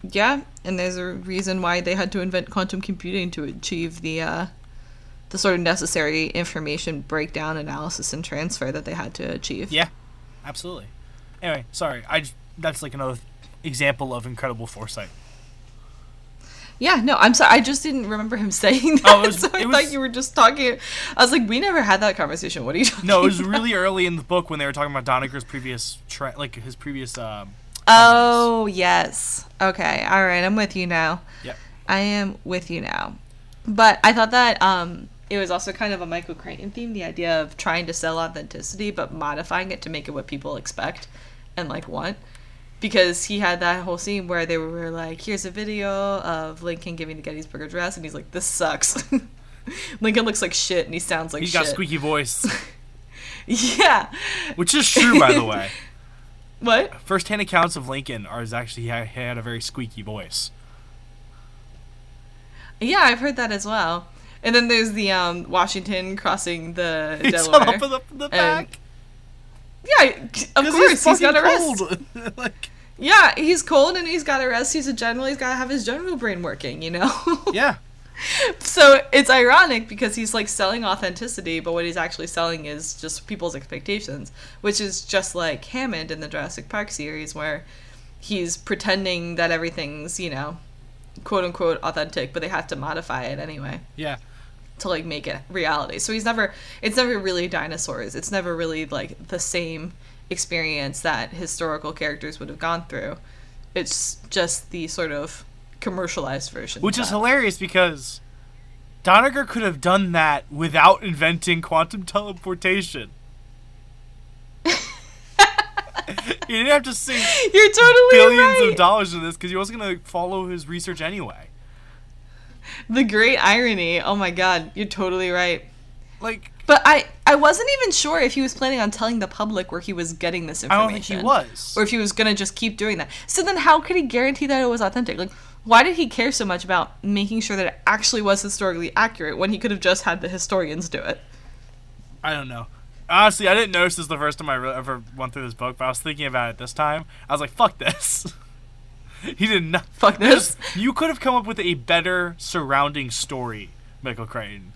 Yeah, and there's a reason why they had to invent quantum computing to achieve the uh, the sort of necessary information breakdown, analysis, and transfer that they had to achieve. Yeah, absolutely. Anyway, sorry. I just, that's like another example of incredible foresight. Yeah, no, I'm sorry. I just didn't remember him saying that. Oh, was- so I it thought you were just talking. I was like, we never had that conversation. What are you talking No, it was about? really early in the book when they were talking about Doniger's previous, tra- like his previous. Um, Oh, yes. Okay. All right. I'm with you now. Yep. I am with you now. But I thought that um, it was also kind of a Michael Crichton theme, the idea of trying to sell authenticity, but modifying it to make it what people expect and like want. Because he had that whole scene where they were like, here's a video of Lincoln giving the Gettysburg Address, and he's like, this sucks. Lincoln looks like shit and he sounds like he's shit. got a squeaky voice, Yeah. which is true, by the way. What? First-hand accounts of Lincoln are is actually he had, a very squeaky voice. Yeah, I've heard that as well. And then there's the um, Washington crossing the He's Delaware. up in the, the back. Yeah, of course he's got a rest. cold. like, Yeah, he's cold and he's got to rest. He's a general. He's got to have his general brain working, you know? Yeah. so it's ironic because he's like selling authenticity, but what he's actually selling is just people's expectations, which is just like Hammond in the Jurassic Park series, where he's pretending that everything's, you know, quote unquote authentic, but they have to modify it anyway Yeah. To like make it reality. So he's never it's never really dinosaurs. It's never really like the same experience that historical characters would have gone through. It's just the sort of commercialized version. Which is hilarious because Doniger could have done that without inventing quantum teleportation. you didn't have to sink You're totally billions right. of dollars in this because he wasn't going to follow his research anyway. The great irony. Oh my god, you're totally right. Like, But I I wasn't even sure if he was planning on telling the public where he was getting this information. I don't think he was. Or if he was gonna just keep doing that. So then how could he guarantee that it was authentic? Like why did he care so much about making sure that it actually was historically accurate when he could have just had the historians do it? I don't know. Honestly, I didn't notice this the first time I re- ever went through this book, but I was thinking about it this time. I was like, fuck this. he did not. Fuck this. You could have come up with a better surrounding story, Michael Crichton,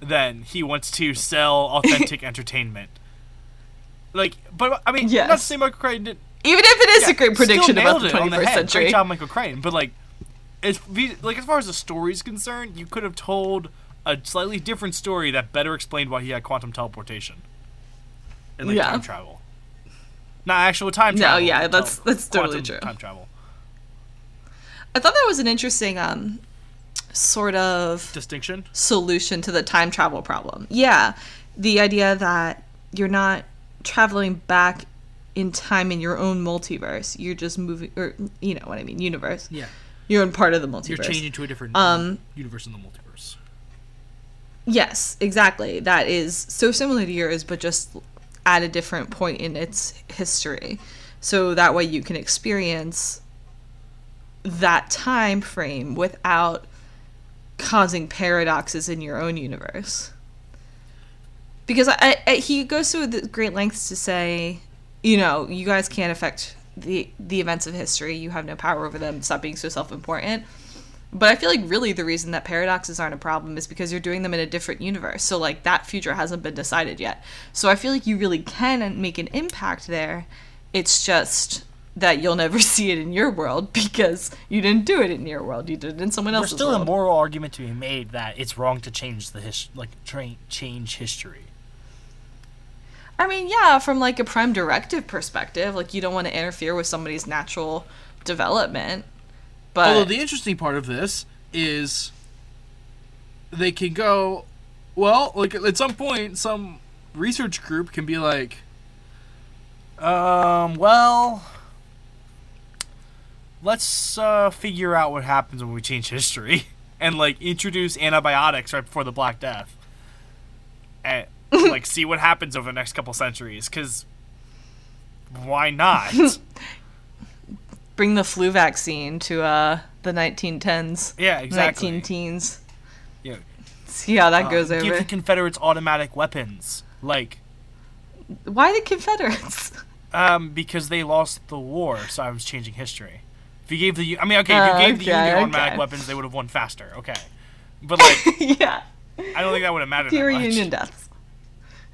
than he wants to sell authentic entertainment. Like, but I mean, not to Yes. say Michael Crichton did. Even if it is yeah, a great prediction about the it on 21st head. Great job, Michael Crichton. But like, as like as far as the story is concerned, you could have told a slightly different story that better explained why he had quantum teleportation and like Yeah. time travel. Not actual time travel. No, yeah, that's- that's totally true. Time travel I thought that was an interesting um sort of distinction. solution to the time travel problem. Yeah, the idea that you're not traveling back in time in your own multiverse. You're just moving, or you know what I mean, universe. Yeah, You're in part of the multiverse. you're changing to a different Um, universe in the multiverse. Yes, exactly. That is so similar to yours, but just at a different point in its history. So that way you can experience that time frame without causing paradoxes in your own universe. Because I, I, he goes the great lengths to say, you know, you guys can't affect the the events of history. You have no power over them. Stop being so self-important. But I feel like really the reason that paradoxes aren't a problem is because you're doing them in a different universe. So like that future hasn't been decided yet. So I feel like you really can make an impact there. It's just that you'll never see it in your world because you didn't do it in your world. You did it in someone else's. There's still a moral argument to be made that it's wrong to change the his like tra- change history. I mean, yeah, from like a prime directive perspective, like you don't want to interfere with somebody's natural development. But Although the interesting part of this is they can go, well, like at some point, some research group can be like, Um, well, let's uh, figure out what happens when we change history and like introduce antibiotics right before the Black Death, and like see what happens over the next couple centuries. Because why not? bring the flu vaccine to uh the 1910s. Yeah, exactly. 19 teens. Yeah. See how that Uh, goes give the Confederates automatic weapons, like Why the Confederates? um, because they lost the war. So I was changing history. If you gave the, I mean, okay, if Oh, you gave the okay, Union automatic okay. weapons, they would have won faster. Okay, but like. yeah. I don't think that would have mattered. Fewer. Union deaths.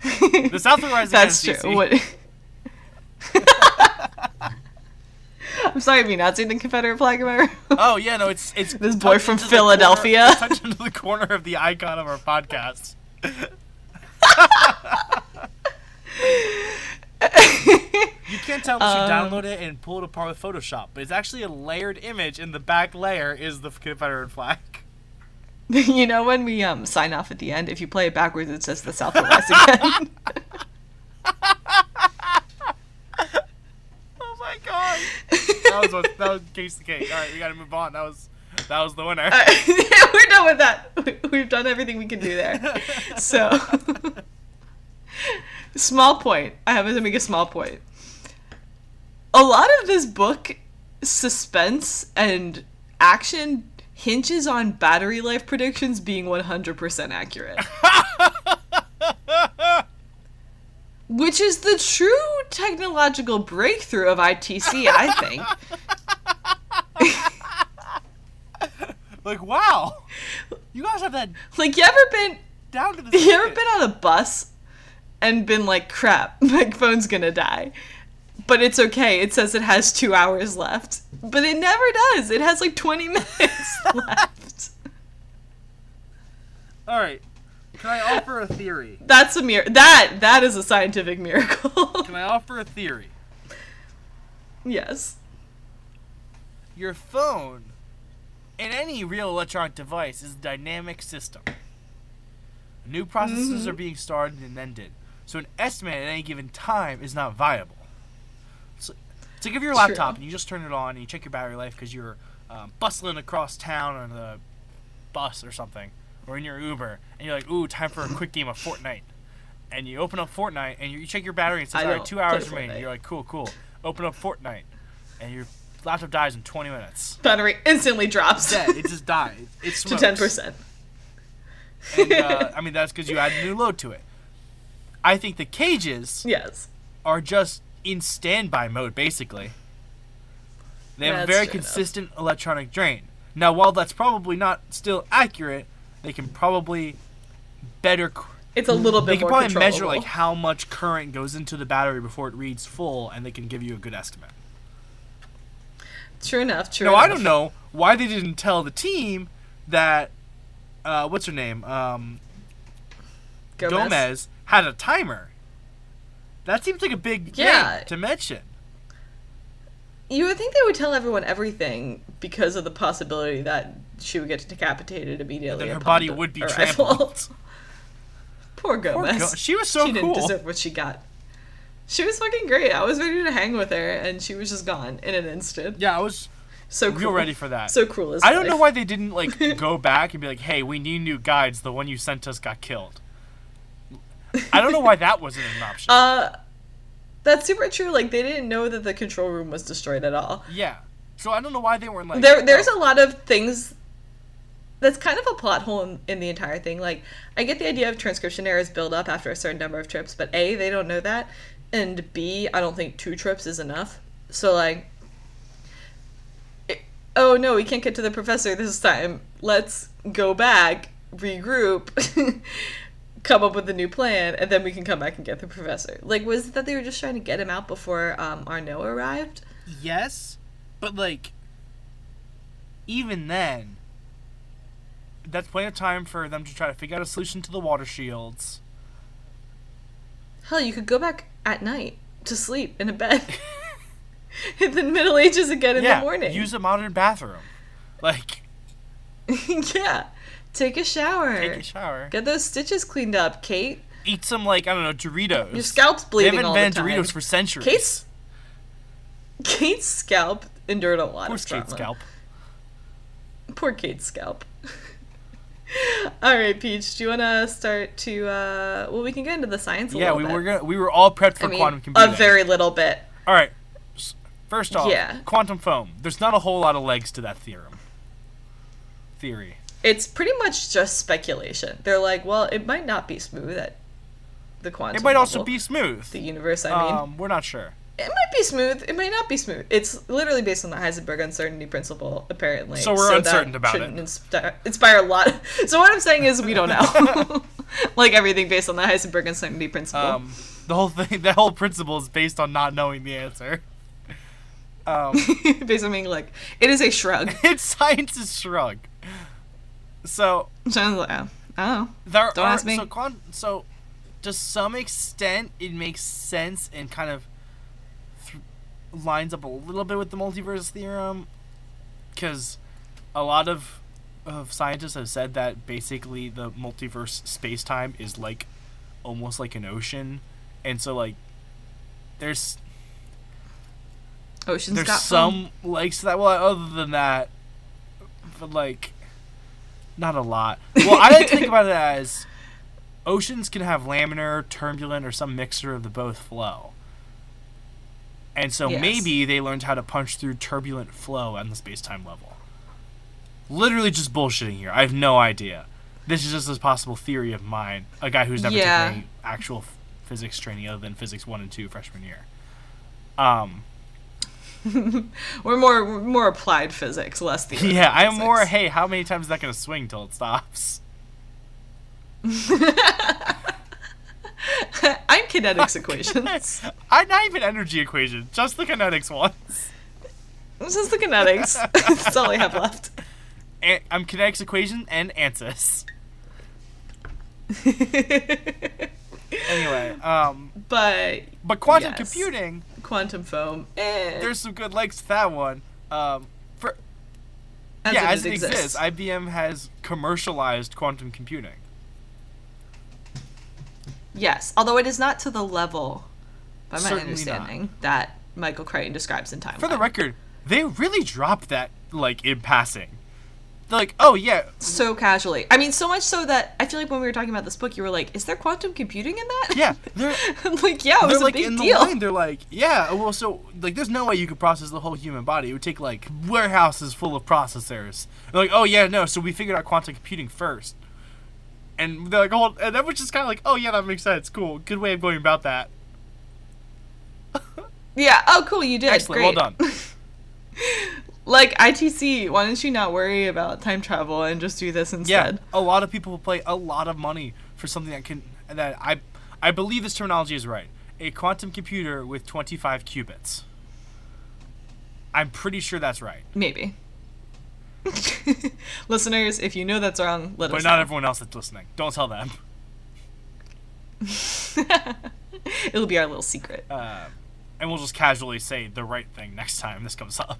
The South would rise That's true. What- I'm sorry, have you not seen the Confederate flag ever? Oh yeah, no, it's it's This boy from the Philadelphia. corner- tucked into the corner of the icon of our podcast. you can't tell unless you Um, download it and pull it apart with Photoshop, but it's actually a layered image, and the back layer is the Confederate flag. you know when we um sign off at the end, if you play it backwards, it says the South will rise again. Oh my god! That was what, that was case the cake. All right, we gotta move on. That was that was the winner. Alright, we're done with that. We- We've done everything we can do there. So, small point. I have to make a small point. A lot of this book, suspense and action hinges on battery life predictions being 100% accurate. Which is the true technological breakthrough of ITC, I think. Like, wow, you guys have that like, you ever been down to the. you ever been on a bus and been like, crap, my phone's gonna die? But it's okay. It says it has two hours left. But it never does. It has like 20 minutes left. All right. Can I offer a theory? That's a mir- that that is a scientific miracle. Can I offer a theory? yes. Your phone and any real electronic device is a dynamic system. New processes mm-hmm. are being started and ended, so an estimate at any given time is not viable. So, so give your laptop True. and you just turn it on and you check your battery life because you're um, bustling across town on the bus or something, or in your Uber, and you're like, "Ooh, time for a quick game of Fortnite." And you open up Fortnite and you, you check your battery and it says, "All right, two hours remaining." You're like, "Cool, cool." Open up Fortnite, and your laptop dies in 20 minutes. Battery instantly drops Dead. It just died. It to 10%. And, uh, I mean, that's because you add a new load to it. I think the cages Yes. are just in standby mode, basically. They have a very enough. consistent electronic drain. Now, while that's probably not still accurate, they can probably better. It's a little bit. They can probably measure like how much current goes into the battery before it reads full, and they can give you a good estimate. True enough, true No, enough. I don't know why they didn't tell the team that. Uh, what's her name? Um, Gomez. Gomez had a timer. That seems like a big Yeah. thing to mention. You would think they would tell everyone everything because of the possibility that she would get decapitated immediately. Her body would be trampled. Poor Poor Gomez. Go- she was so she cool. didn't deserve what she got. She was fucking great. I was ready to hang with her, and she was just gone in an instant. Yeah, I was So real cool. ready for that. So cruel. Is I don't know why they didn't like go back and be like, "Hey, we need new guides. The one you sent us got killed." I don't know why that wasn't an option. Uh, that's super true. Like they didn't know that the control room was destroyed at all. yeah, so I don't know why they weren't like. there there's "Oh, a lot of things that's kind of a plot hole in, in the entire thing like i get the idea of transcription errors build up after a certain number of trips but a they don't know that and b i don't think two trips is enough so like it- oh no we can't get to the professor this time let's go back regroup come up with a new plan and then we can come back and get the professor like was it that they were just trying to get him out before um, Arnaut arrived Yes, but like, even then, that's plenty of time for them to try to figure out a solution to the water shields. Hell, you could go back at night to sleep in a bed in the Middle Ages again in yeah, the morning. use a modern bathroom. Like, yeah. Take a shower. take a shower. Get those stitches cleaned up, Kate. Eat some like I don't know Doritos. Your scalp's bleeding. They haven't all invented the time. Doritos for centuries. Kate's Kate's scalp endured a lot Poor of trauma. Kate's scalp. Poor Kate's scalp. all right, Peach. Do you want to start to? uh Well, we can get into the science. A Yeah, little we bit. were gonna, we were all prepped for I mean, quantum computing. a very little bit. all right. First off, Yeah. quantum foam. There's not a whole lot of legs to that theorem. Theory. It's pretty much just speculation. They're like, well, it might not be smooth at the quantum. It might also be smooth. the universe. I mean, um, we're not sure. it might be smooth. It might not be smooth. It's literally based on the Heisenberg uncertainty principle, apparently. So we're that uncertain about it. Inspire, inspire a lot. So what I'm saying is, we don't know. like everything based on the Heisenberg uncertainty principle. Um, the whole thing, the whole principle is based on not knowing the answer. Um, based on being like, it is a shrug. it's science's shrug. So Sounds like, oh, I there Don't are ask me. so quant- so to some extent it makes sense and kind of th- lines up a little bit with the multiverse theorem because a lot of of scientists have said that basically the multiverse space-time is like almost like an ocean and so like there's Ocean's there's some legs to that well other than that but like not a lot. Well i like to think about it as oceans can have laminar turbulent or some mixture of the both flow. And so Yes. maybe they learned how to punch through turbulent flow on the space-time level. Literally just bullshitting here. I have no idea. This is just a possible theory of mine. A guy who's never Yeah. taken any actual physics training other than physics 1 and 2 freshman year. Um, We're more we're more applied physics, less theoretical. yeah, I'm physics. more. Hey, how many times is that gonna swing till it stops? I'm kinetics equations. I'm not even energy equation, just the kinetics ones. This is the kinetics. That's all I have left. And I'm kinetics equation and ANSYS. Anyway, um, but but quantum Yes. computing, quantum foam, eh, there's some good legs to that one. Um, for as yeah, it as it exists. exists, IBM has commercialized quantum computing. Yes, although it is not to the level, by my Certainly understanding, that Michael Crichton describes in Time. For the record, they really dropped that like in passing. They're like, oh yeah, so casually. I mean, so much so that I feel like when we were talking about this book, you were like, "Is there quantum computing in that?" yeah, they're like, yeah, it was a like big in deal. the line. They're like, yeah, well, so like, there's no way you could process the whole human body. It would take like warehouses full of processors. They're like, oh yeah, no. So we figured out quantum computing first, and they're like, oh, and that was just kind of like, oh yeah, that makes sense. Cool, good way of going about that. yeah. Oh, cool. You did. Excellent, Great. well done. Like ITC, why don't you not worry about time travel and just do this instead? Yeah, a lot of people will pay a lot of money for something that can that I I believe this terminology is right. A quantum computer with 25 qubits. I'm pretty sure that's right, Maybe. Listeners, if you know that's wrong, let but us But not know. everyone else that's listening. Don't tell them. It'll be our little secret. Uh, and we'll just casually say the right thing next time this comes up.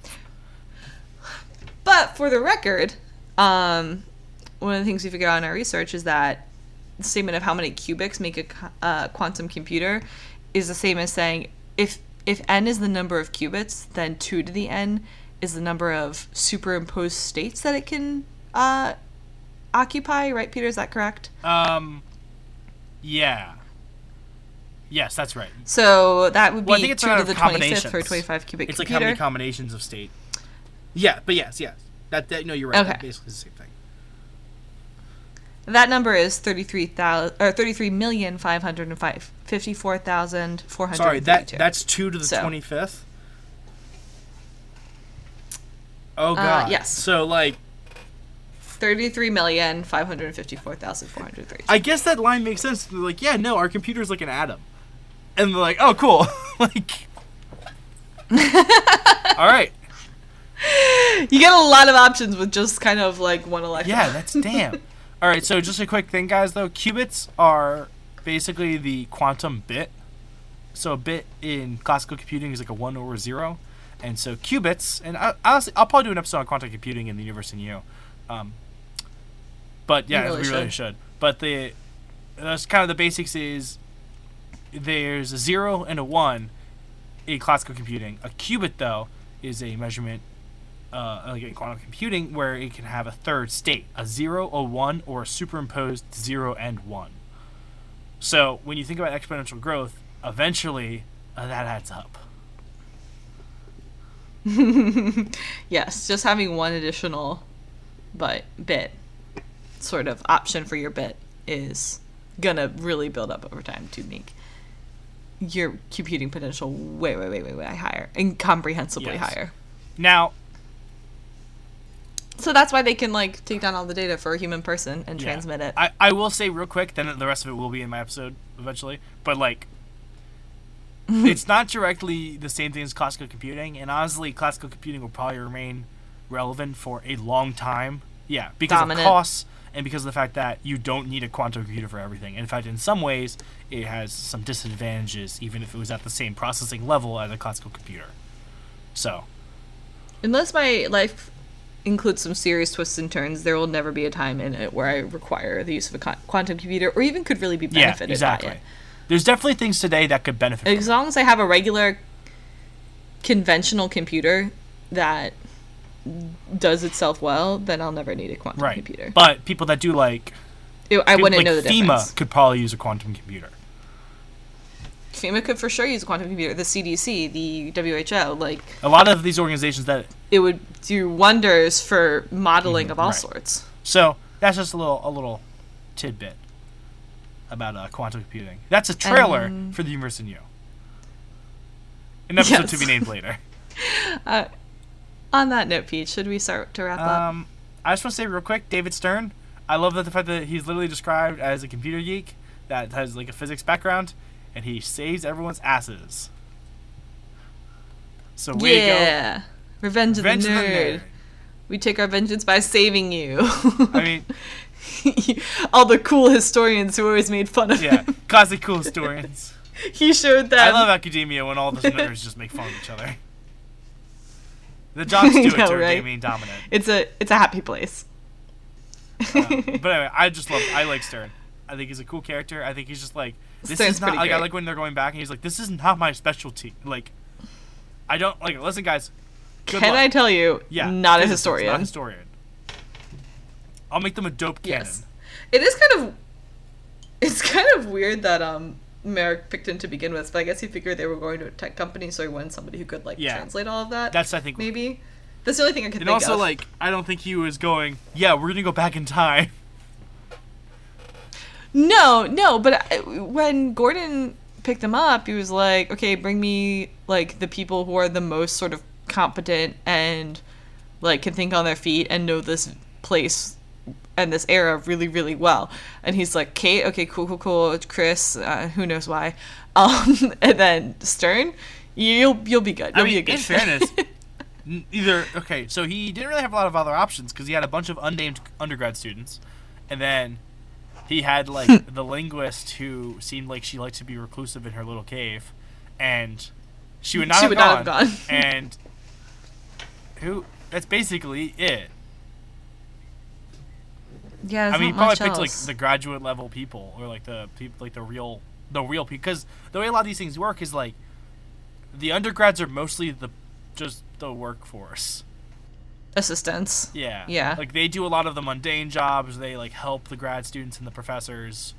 But for the record, um, one of the things we figured out in our research is that the statement of how many qubits make a uh, quantum computer is the same as saying if if n is the number of qubits, then two to the n is the number of superimposed states that it can uh, occupy. Right, Peter? Is that correct? Um, yeah. Yes, that's right. So that would be Well, I think it's two to the twenty fifth for twenty five qubit It's like how many combinations of state. Yeah, but yes, yes. That, that no, you're right. Okay. That basically the same thing. That number is thirty three thousand or thirty three million five hundred and five fifty four thousand four hundred. Sorry, that that's two to the So. twenty fifth. Oh Uh, god. yes. So like, thirty three million five hundred fifty four thousand four hundred thirty. I guess that line makes sense. They're like, yeah, no, our computer's like an atom, and they're like, oh, cool. like, all right, You get a lot of options with just kind of like one electron. yeah, that's damn. all right, so just a quick thing, guys. Though qubits are basically the quantum bit. So a bit in classical computing is like a one or a zero, and so qubits. And I, honestly, I'll probably do an episode on quantum computing in the universe and you. Um, but yeah, really we really should. should. But the that's kind of the basics is there's a zero and a one in classical computing. A qubit though is a measurement uh, like in quantum computing where it can have a third state, a zero, a one, or a superimposed zero and one. So when you think about exponential growth, eventually uh, that adds up. Yes, just having one additional but bit sort of option for your bit is gonna really build up over time to make your computing potential way, way, way, way, way higher, incomprehensibly Yes. higher. Now, So that's why they can like take down all the data for a human person and Yeah. transmit it. I, I will say real quick, then the rest of it will be in my episode eventually. But like, it's not directly the same thing as classical computing, and honestly, classical computing will probably remain relevant for a long time. Yeah, because Dominant. of costs and because of the fact that you don't need a quantum computer for everything. In fact, in some ways, it has some disadvantages, even if it was at the same processing level as a classical computer. So, Unless my life includes some serious twists and turns, there will never be a time in it where I require the use of a quantum computer or even could really be yeah, benefited exactly. by it. There's definitely things today that could benefit. from As long as I have a regular conventional computer that does itself well, then I'll never need a quantum right. computer. But people that do like It- I wouldn't like know the FEMA difference. could probably use a quantum computer. FEMA could for sure use a quantum computer. The CDC, the WHO, like A lot of these organizations that it would do wonders for modeling of all right. sorts. so that's just a little a little tidbit about uh, quantum computing. That's a trailer Um, for the universe in you. An episode Yes. to be named later. Uh, on that note, Pete, should we start to wrap up? Um, I just want to say real quick, David Stern. I love that the fact that he's literally described as a computer geek that has like a physics background, and he saves everyone's asses. So way to yeah. Revenge go, of Revenge the of nerd. We take our vengeance by saving you. I mean, all the cool historians who always made fun of yeah, him. classic cool historians. He showed that. I love academia when all the nerds just make fun of each other. The John Stewart know, or right? Damien Dominant. It's a it's a happy place. Uh, but anyway, I just love. I like Stern. I think he's a cool character. I think he's just like this is not pretty like I like when they're going back and he's like this is not my specialty. Like I don't like listen guys. Can luck. I tell you? Yeah, Not a historian. Not a historian. I'll make them a dope canon. Yes. It is kind of it's kind of weird that um Marek picked him to begin with, but I guess he figured they were going to a tech company, so he wanted somebody who could like Yeah. translate all of that. That's I think. maybe. That's the only thing I could think of. And also of. like I don't think he was going. Yeah, we're gonna go back in time. No, no, but I, when Gordon picked him up, he was like, "Okay, bring me like the people who are the most sort of competent and like can think on their feet and know this place and this era really, really well." And he's like, "Kate, okay, cool, cool, cool. Chris, uh, who knows why?" Um, and then Stern, you'll you'll be good. I You'll be a mean, good in fit. fairness, either okay, so he didn't really have a lot of other options because he had a bunch of unnamed undergrad students, and then he had like hmm. the linguist who seemed like she liked to be reclusive in her little cave, and she would not, She have, would gone, not have gone. and who? That's basically it. yeah, I mean, he probably picked like the graduate level people or like the people like the real the real people because the way a lot of these things work is like the undergrads are mostly the just the workforce. Assistants. Yeah. Yeah. Like they do a lot of the mundane jobs. They like help the grad students and the professors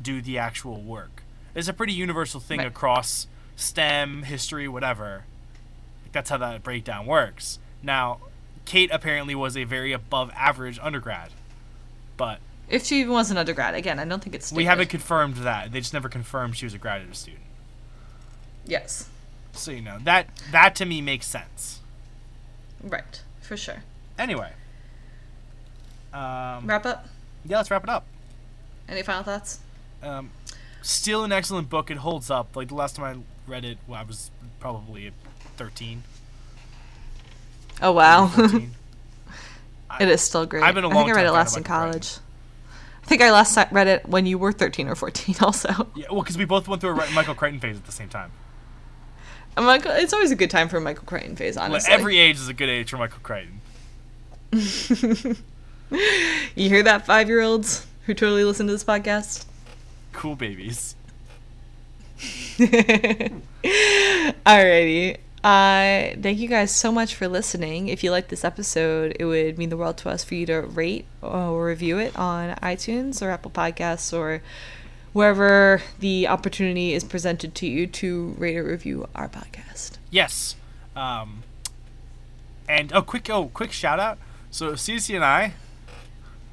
do the actual work. It's a pretty universal thing Right. across STEM, history, whatever. Like, That's how that breakdown works. Now, Kate apparently was a very above average undergrad. But If she even was an undergrad, again, I don't think it's. we haven't confirmed that. They just never confirmed she was a graduate student. Yes, So you know that that to me makes sense. right, for sure. Anyway, um, Wrap up. yeah, let's wrap it up. Any final thoughts? Um, still an excellent book. It holds up. Like the last time I read it, well, I was probably thirteen. Oh wow, 14. it is still great. I've been a I long I think I read it last in college. I think I last read it when you were thirteen or fourteen. Also, Yeah, well, because we both went through a Michael Crichton phase at the same time. Michael, it's always a good time for a Michael Crichton phase. Like, Honestly, every age is a good age for Michael Crichton. you hear that, five-year-olds who totally listen to this podcast. Cool babies. Alrighty. Uh, thank you guys so much for listening. If you liked this episode, it would mean the world to us for you to rate or review it on iTunes or Apple Podcasts or wherever the opportunity is presented to you to rate or review our podcast. Yes. Um, and oh, quick, oh, quick shout out. So Cece and I,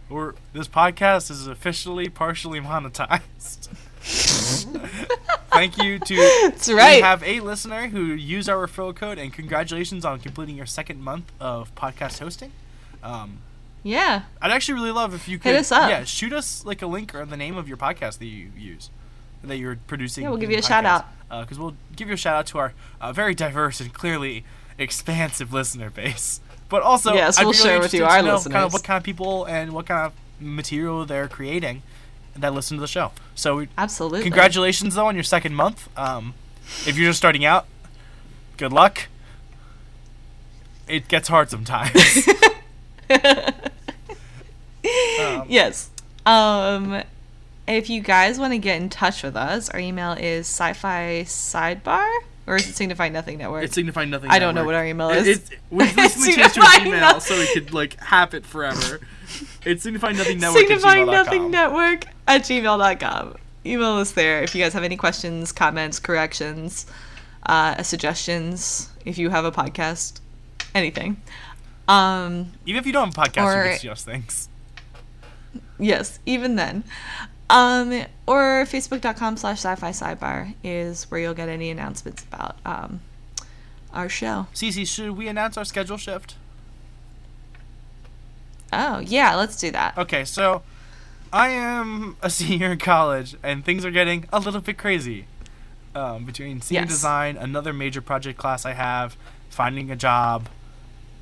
we're this podcast is officially partially monetized. Thank you to That's right. We have a listener who used our referral code, and congratulations on completing your second month of podcast hosting. Um, Yeah. I'd actually really love if you could, Hit us up. yeah, shoot us like a link or the name of your podcast that you use, that you're producing. Yeah, we'll give you a shout out. because we'll give you a shout out to our uh, very diverse and clearly expansive listener base. But also, Yes, we'll be share really with you our know kind of what kind of people and what kind of material they're creating that listen to the show. So we, Absolutely. congratulations though on your second month. Um, if you're just starting out, good luck. It gets hard sometimes. um, Yes. Um, if you guys want to get in touch with us, our email is sci-fi sidebar or is it signify nothing network? It's signifying nothing. I don't know what our email It- is. It's, we recently changed to an email nothing. so we could like have it forever. It's signifying nothing network. gmail.com. nothing network at gmail.com. Email us there if you guys have any questions, comments, corrections, uh, suggestions. If you have a podcast, anything. Um, even if you don't have a podcast, Or- you can suggest things. Yes, even then. Um, or facebook.com slash sci-fi sidebar is where you'll get any announcements about um, our show. Cece, should we announce our schedule shift? Oh, yeah, let's do that. Okay, so I am a senior in college, and things are getting a little bit crazy. Um, between senior Yes. design, another major project class I have, finding a job,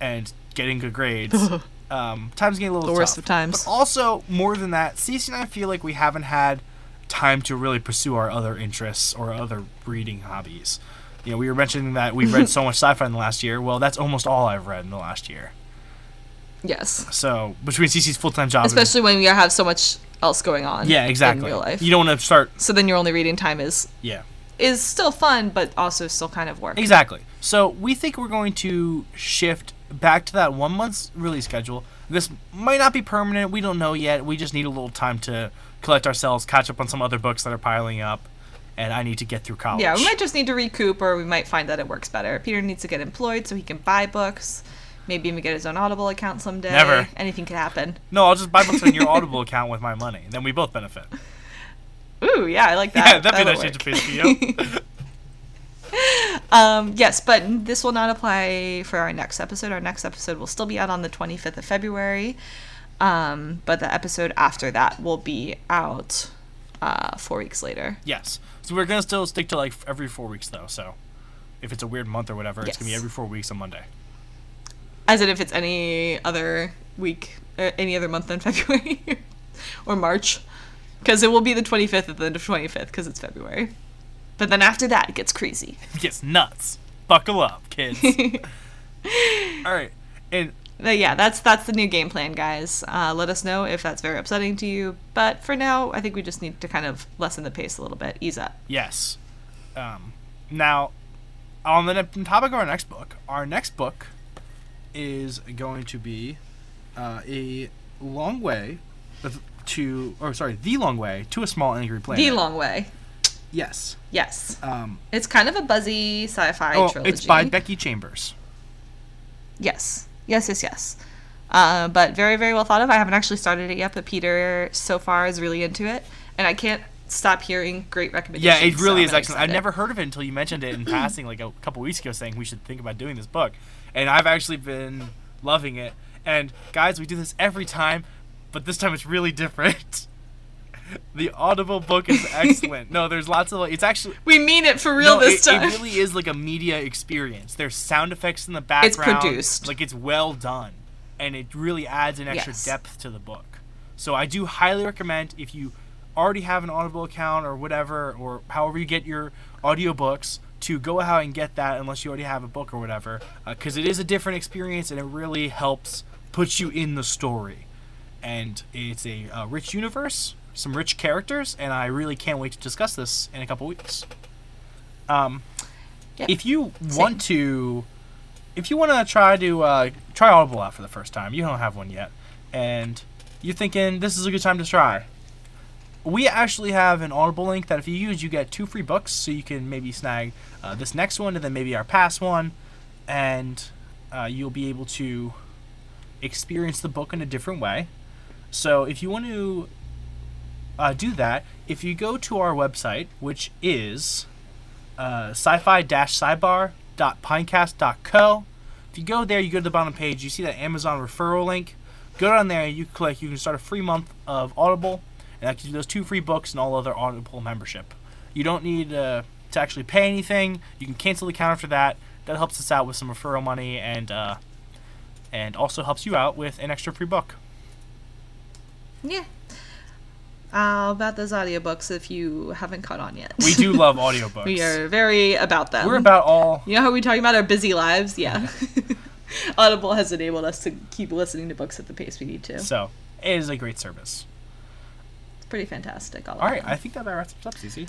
and getting good grades. um, time's getting a little The worst tough. of times. But also, more than that, Cece and I feel like we haven't had time to really pursue our other interests or other reading hobbies. You know, we were mentioning that we've read so much sci-fi in the last year. Well, that's almost all I've read in the last year. Yes. So between Cece's full-time job, and- Especially when we have so much else going on. yeah, exactly. In real life. You don't want to start. so then your only reading time is Yeah, is still fun, but also still kind of work. exactly. So we think we're going to shift back to that one month's release schedule. This might not be permanent. We don't know yet. We just need a little time to collect ourselves, catch up on some other books that are piling up, and I need to get through college. Yeah, we might just need to recoup, or we might find that it works better. Peter needs to get employed so he can buy books. Maybe even get his own Audible account someday. Never. Anything could happen. No, I'll just buy books on your Audible account with my money. Then we both benefit. Ooh, yeah, I like that. Yeah, that'd be a That'll nice change of work. pace for you. Um, yes, but this will not apply for our next episode. Our next episode will still be out on the 25th of February. Um, but the episode after that will be out uh, four weeks later. yes. So we're gonna still stick to like every four weeks though. So if it's a weird month or whatever, it's gonna be every four weeks on Monday. As in if it's any other week, uh, any other month than February or March. Because it will be the 25th at the end of 25th because it's February. But then after that, it gets crazy. It gets nuts. Buckle up, kids. All right, and But yeah, that's that's the new game plan, guys. Uh, let us know if that's very upsetting to you. But for now, I think we just need to kind of lessen the pace a little bit, ease up. yes. Um, now, on the topic of our next book, our next book is going to be uh, a long way to, or sorry, the long way to a small angry planet. The long way. Yes. Yes, Um, it's kind of a buzzy sci-fi oh, trilogy. it's by Becky Chambers. Yes, yes, yes, yes. Uh, but very, very well thought of. I haven't actually started it yet, but Peter so far is really into it, and I can't stop hearing great recommendations. Yeah, it really so is I'm excellent. I'd never heard of it until you mentioned it in passing, like a couple weeks ago, saying we should think about doing this book, and I've actually been loving it. And guys, we do this every time, but this time it's really different. the Audible book is excellent. no, there's lots of it's actually We mean it for real no, this it, time. It really is like a media experience. There's sound effects in the background. It's produced. Like it's well done, and it really adds an extra Yes. depth to the book. So I do highly recommend if you already have an Audible account or whatever, or however you get your audiobooks, to go out and get that unless you already have a book or whatever, because it is a different experience and it really helps put you in the story. And it's a uh, rich universe, some rich characters, and I really can't wait to discuss this in a couple weeks. Um, Yep. if you want to, if you want to try to uh, try Audible out for the first time, you don't have one yet, and you're thinking this is a good time to try. We actually have an Audible link that if you use, you get two free books, so you can maybe snag uh, this next one and then maybe our past one, and uh, you'll be able to experience the book in a different way. So if you want to uh, do that, if you go to our website, which is uh, sci-fi-sidebar.pinecast.co. If you go there, you go to the bottom page, you see that Amazon referral link. Go down there, you click, you can start a free month of Audible, and that gives you those two free books and all other Audible membership. You don't need uh, to actually pay anything. You can cancel the account after that. That helps us out with some referral money and uh, and also helps you out with an extra free book. Yeah. Uh, about those audiobooks if you haven't caught on yet. We do love audiobooks. we are very about them. We're about all You know how we talking about our busy lives? Yeah. Audible has enabled us to keep listening to books at the pace we need to. so it is a great service. It's pretty fantastic. All, All right. I think that wraps us up, Cece.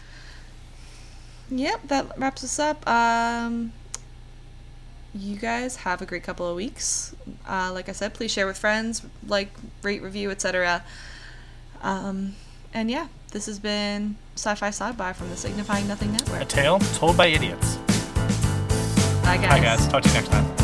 Yep, that wraps us up. Um, you guys have a great couple of weeks. Uh, like I said, please share with friends, like, rate, review, etc. Um, and yeah, this has been Sci-Fi Sidebar from the Signifying Nothing Network. A tale told by idiots. Bye, guys. Hi guys, talk to you next time.